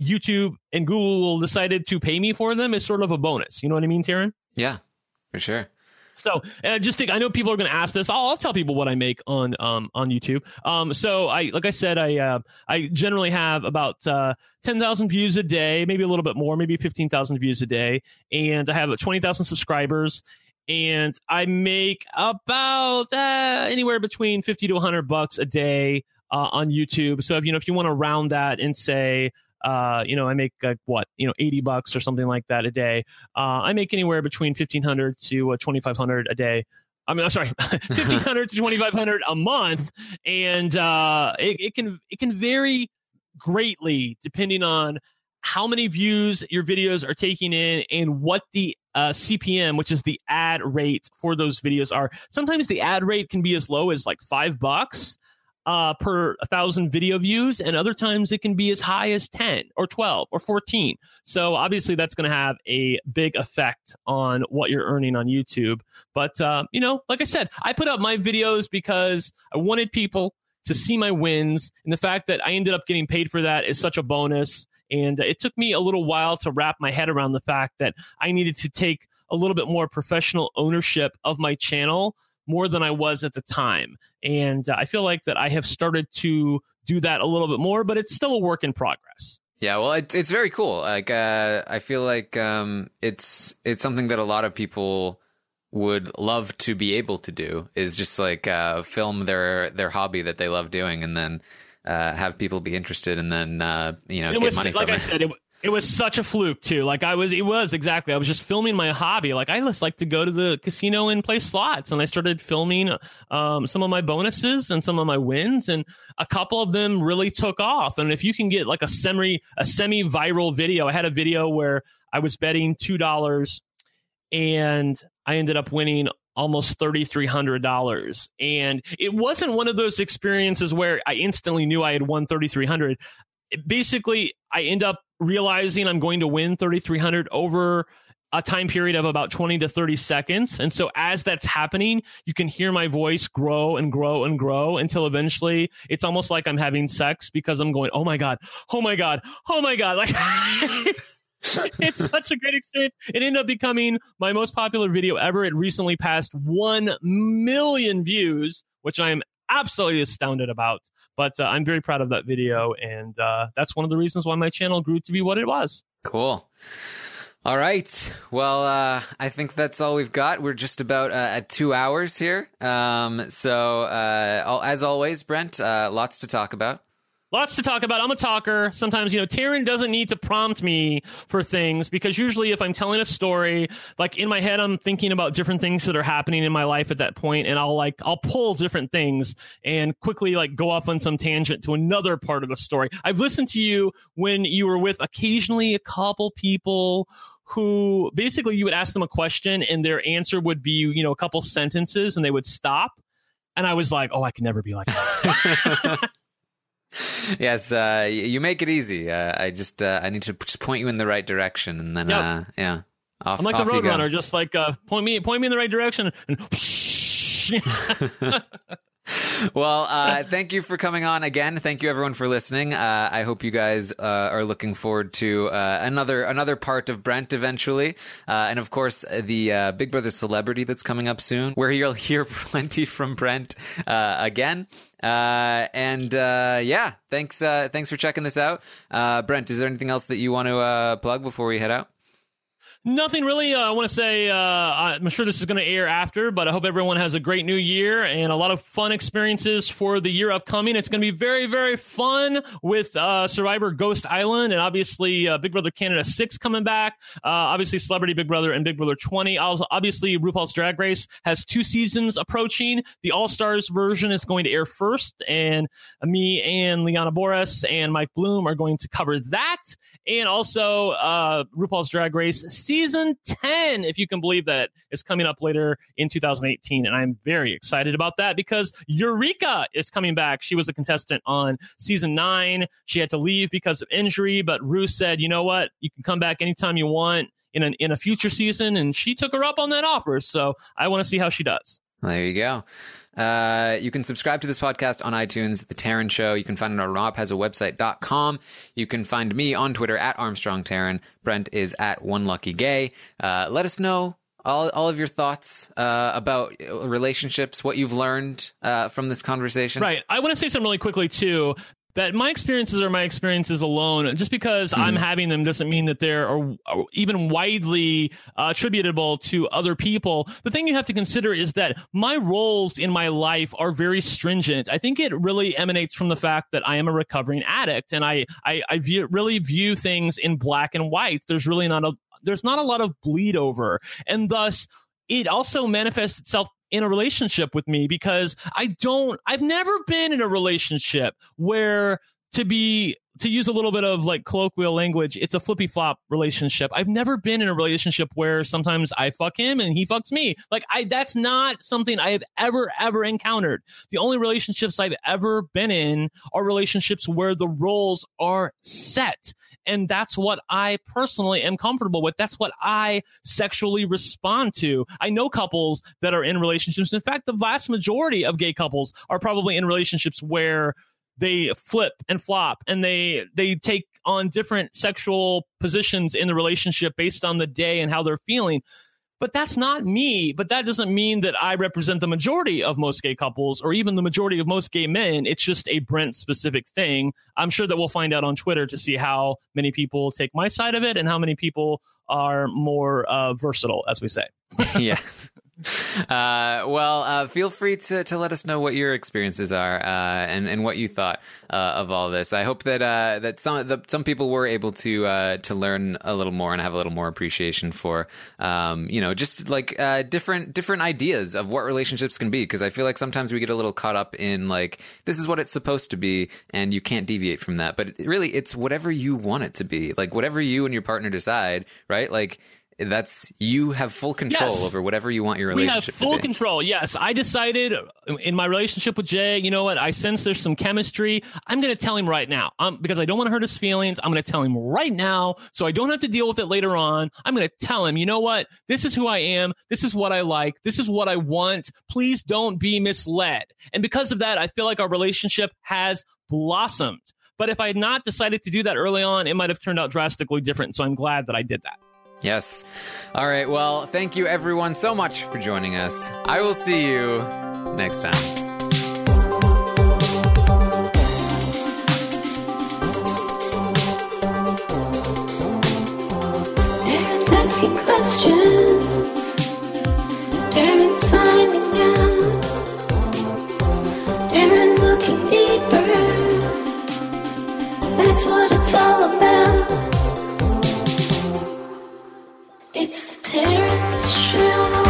YouTube and Google decided to pay me for them is sort of a bonus. You know what I mean, Taran?
Yeah, for sure.
So uh, just think, I know people are going to ask this. I'll, I'll tell people what I make on um, on YouTube. Um, so I like I said, I uh, I generally have about uh, ten thousand views a day, maybe a little bit more, maybe fifteen thousand views a day, and I have twenty thousand subscribers. And I make about uh, anywhere between fifty to hundred bucks a day uh, on YouTube. So if you know if you want to round that and say uh, you know, I make uh, what, you know, 80 bucks or something like that a day. Uh, I make anywhere between 1500 to uh, 2500 a day. I mean, I'm sorry, [LAUGHS] 1500 [LAUGHS] to 2500 a month. And, uh, it, it can, it can vary greatly depending on how many views your videos are taking in and what the uh, CPM, which is the ad rate for those videos are. Sometimes the ad rate can be as low as like five bucks uh, per a thousand video views, and other times it can be as high as 10 or 12 or 14. So obviously that's going to have a big effect on what you're earning on YouTube. But, uh, you know, like I said, I put up my videos because I wanted people to see my wins, and the fact that I ended up getting paid for that is such a bonus. And it took me a little while to wrap my head around the fact that I needed to take a little bit more professional ownership of my channel more than I was at the time. And uh, I feel like that I have started to do that a little bit more, but it's still a work in progress.
Yeah, well, it's it's very cool. Like, uh, I feel like um, it's it's something that a lot of people would love to be able to do. Is just like uh, film their their hobby that they love doing, and then uh, have people be interested, and then uh, you know
It
get
was
money
like
from
I
it.
said, it, it was such a fluke too. Like I was, it was exactly. I was just filming my hobby. Like I just like to go to the casino and play slots, and I started filming um, some of my bonuses and some of my wins, and a couple of them really took off. And if you can get like a semi a semi viral video, I had a video where I was betting two dollars, and I ended up winning almost $3300 and it wasn't one of those experiences where i instantly knew i had won 3300 basically i end up realizing i'm going to win 3300 over a time period of about 20 to 30 seconds. And so as that's happening you can hear my voice grow and grow and grow until eventually it's almost like i'm having sex because i'm going oh my god oh my god oh my god. Like [LAUGHS] [LAUGHS] it's such a great experience. It ended up becoming my most popular video ever. It recently passed 1 million views, which I am absolutely astounded about. But uh, I'm very proud of that video. And uh, that's one of the reasons why my channel grew to be what it was.
Cool. All right. Well, uh, I think that's all we've got. We're just about uh, at two hours here. Um, so, uh, as always, Brent, uh, lots to talk about.
Lots to talk about. I'm a talker. Sometimes, you know, Taran doesn't need to prompt me for things because usually if I'm telling a story, like in my head, I'm thinking about different things that are happening in my life at that point, and I'll like I'll pull different things and quickly like go off on some tangent to another part of the story. I've listened to you when you were with occasionally a couple people who basically you would ask them a question and their answer would be, you know, a couple sentences and they would stop. And I was like, oh, I can never be like that. [LAUGHS] [LAUGHS]
yes, uh, you make it easy. Uh, I just uh, I need to just point you in the right direction, and then
Yep.
uh, yeah, off,
I'm like the. Roadrunner, just like uh, point me point me in the right direction and [LAUGHS] [LAUGHS] [LAUGHS]
Well, uh, thank you for coming on again. Thank you everyone for listening. Uh, I hope you guys uh, are looking forward to uh, another another part of Brent eventually, uh, and of course the uh, Big Brother celebrity that's coming up soon, where you'll [LAUGHS] hear plenty from Brent uh, again. Uh, and uh, yeah, thanks uh, thanks for checking this out, uh, Brent. Is there anything else that you want to uh, plug before we head out?
Nothing really. Uh, I want to say uh, I'm sure this is going to air after, but I hope everyone has a great new year and a lot of fun experiences for the year upcoming. It's going to be very, very fun with uh, Survivor Ghost Island and obviously uh, Big Brother Canada 6 coming back. Uh, obviously, Celebrity Big Brother and Big Brother 20. Also, obviously, RuPaul's Drag Race has two seasons approaching. The All Stars version is going to air first, and me and Liana Boras and Mike Bloom are going to cover that. And also, uh, RuPaul's Drag Race season 10, if you can believe that, is coming up later in 2018. And I'm very excited about that because Eureka is coming back. She was a contestant on season nine. She had to leave because of injury, but Ru said, you know what? You can come back anytime you want in, an, in a future season. And she took her up on that offer. So I want to see how she does.
There you go. Uh, you can subscribe to this podcast on iTunes, The Taran Show. You can find it on robhasawebsite.com. You can find me on Twitter at Armstrong Taran. Brent is at One Lucky Gay. Uh, let us know all, all of your thoughts uh, about relationships, what you've learned uh, from this conversation.
Right. I want to say something really quickly too. That my experiences are my experiences alone. Just because
Mm-hmm.
I'm having them doesn't mean that they're are, are even widely uh, attributable to other people. The thing you have to consider is that my roles in my life are very stringent. I think it really emanates from the fact that I am a recovering addict, and I I, I view, really view things in black and white. There's really not a there's not a lot of bleed over, and thus it also manifests itself in a relationship with me because I don't, I've never been in a relationship where to be, to use a little bit of like colloquial language, it's a flippy flop relationship. I've never been in a relationship where sometimes I fuck him and he fucks me. Like I, that's not something I have ever, ever encountered. The only relationships I've ever been in are relationships where the roles are set. And that's what I personally am comfortable with. That's what I sexually respond to. I know couples that are in relationships. In fact, the vast majority of gay couples are probably in relationships where they flip and flop and they they take on different sexual positions in the relationship based on the day and how they're feeling but that's not me. But that doesn't mean that i represent the majority of most gay couples or even the majority of most gay men. It's just a brent specific thing. I'm sure that we'll find out on twitter to see how many people take my side of it and how many people are more uh, versatile as we say. [LAUGHS]
Yeah. [LAUGHS] Uh, well, uh, feel free to, to let us know what your experiences are uh, and and what you thought uh, of all this. I hope that uh, that some that some people were able to uh, to learn a little more and have a little more appreciation for um, you know just like different different ideas of what relationships can be. Because I feel like sometimes we get a little caught up in like this is what it's supposed to be, and you can't deviate from that. But really, it's whatever you want it to be. Like whatever you and your partner decide, right? Like that's you have full control
Yes.
over whatever you want your
we have
relationship
full
to be.
control yes. I decided in my relationship with jay you know what i sense there's some chemistry. I'm going to tell him right now. Um, because i don't want to hurt his feelings i'm going to tell him right now so i don't have to deal with it later on. I'm going to tell him you know what? This is who i am. This is what i like. This is what i want. Please don't be misled. And because of that i feel like our relationship has blossomed. But if i had not decided to do that early on it might have turned out drastically different so i'm glad that i did that
Yes. All right. Well, thank you everyone so much for joining us. I will see you next time.
That's what it's all it's the terrestrial.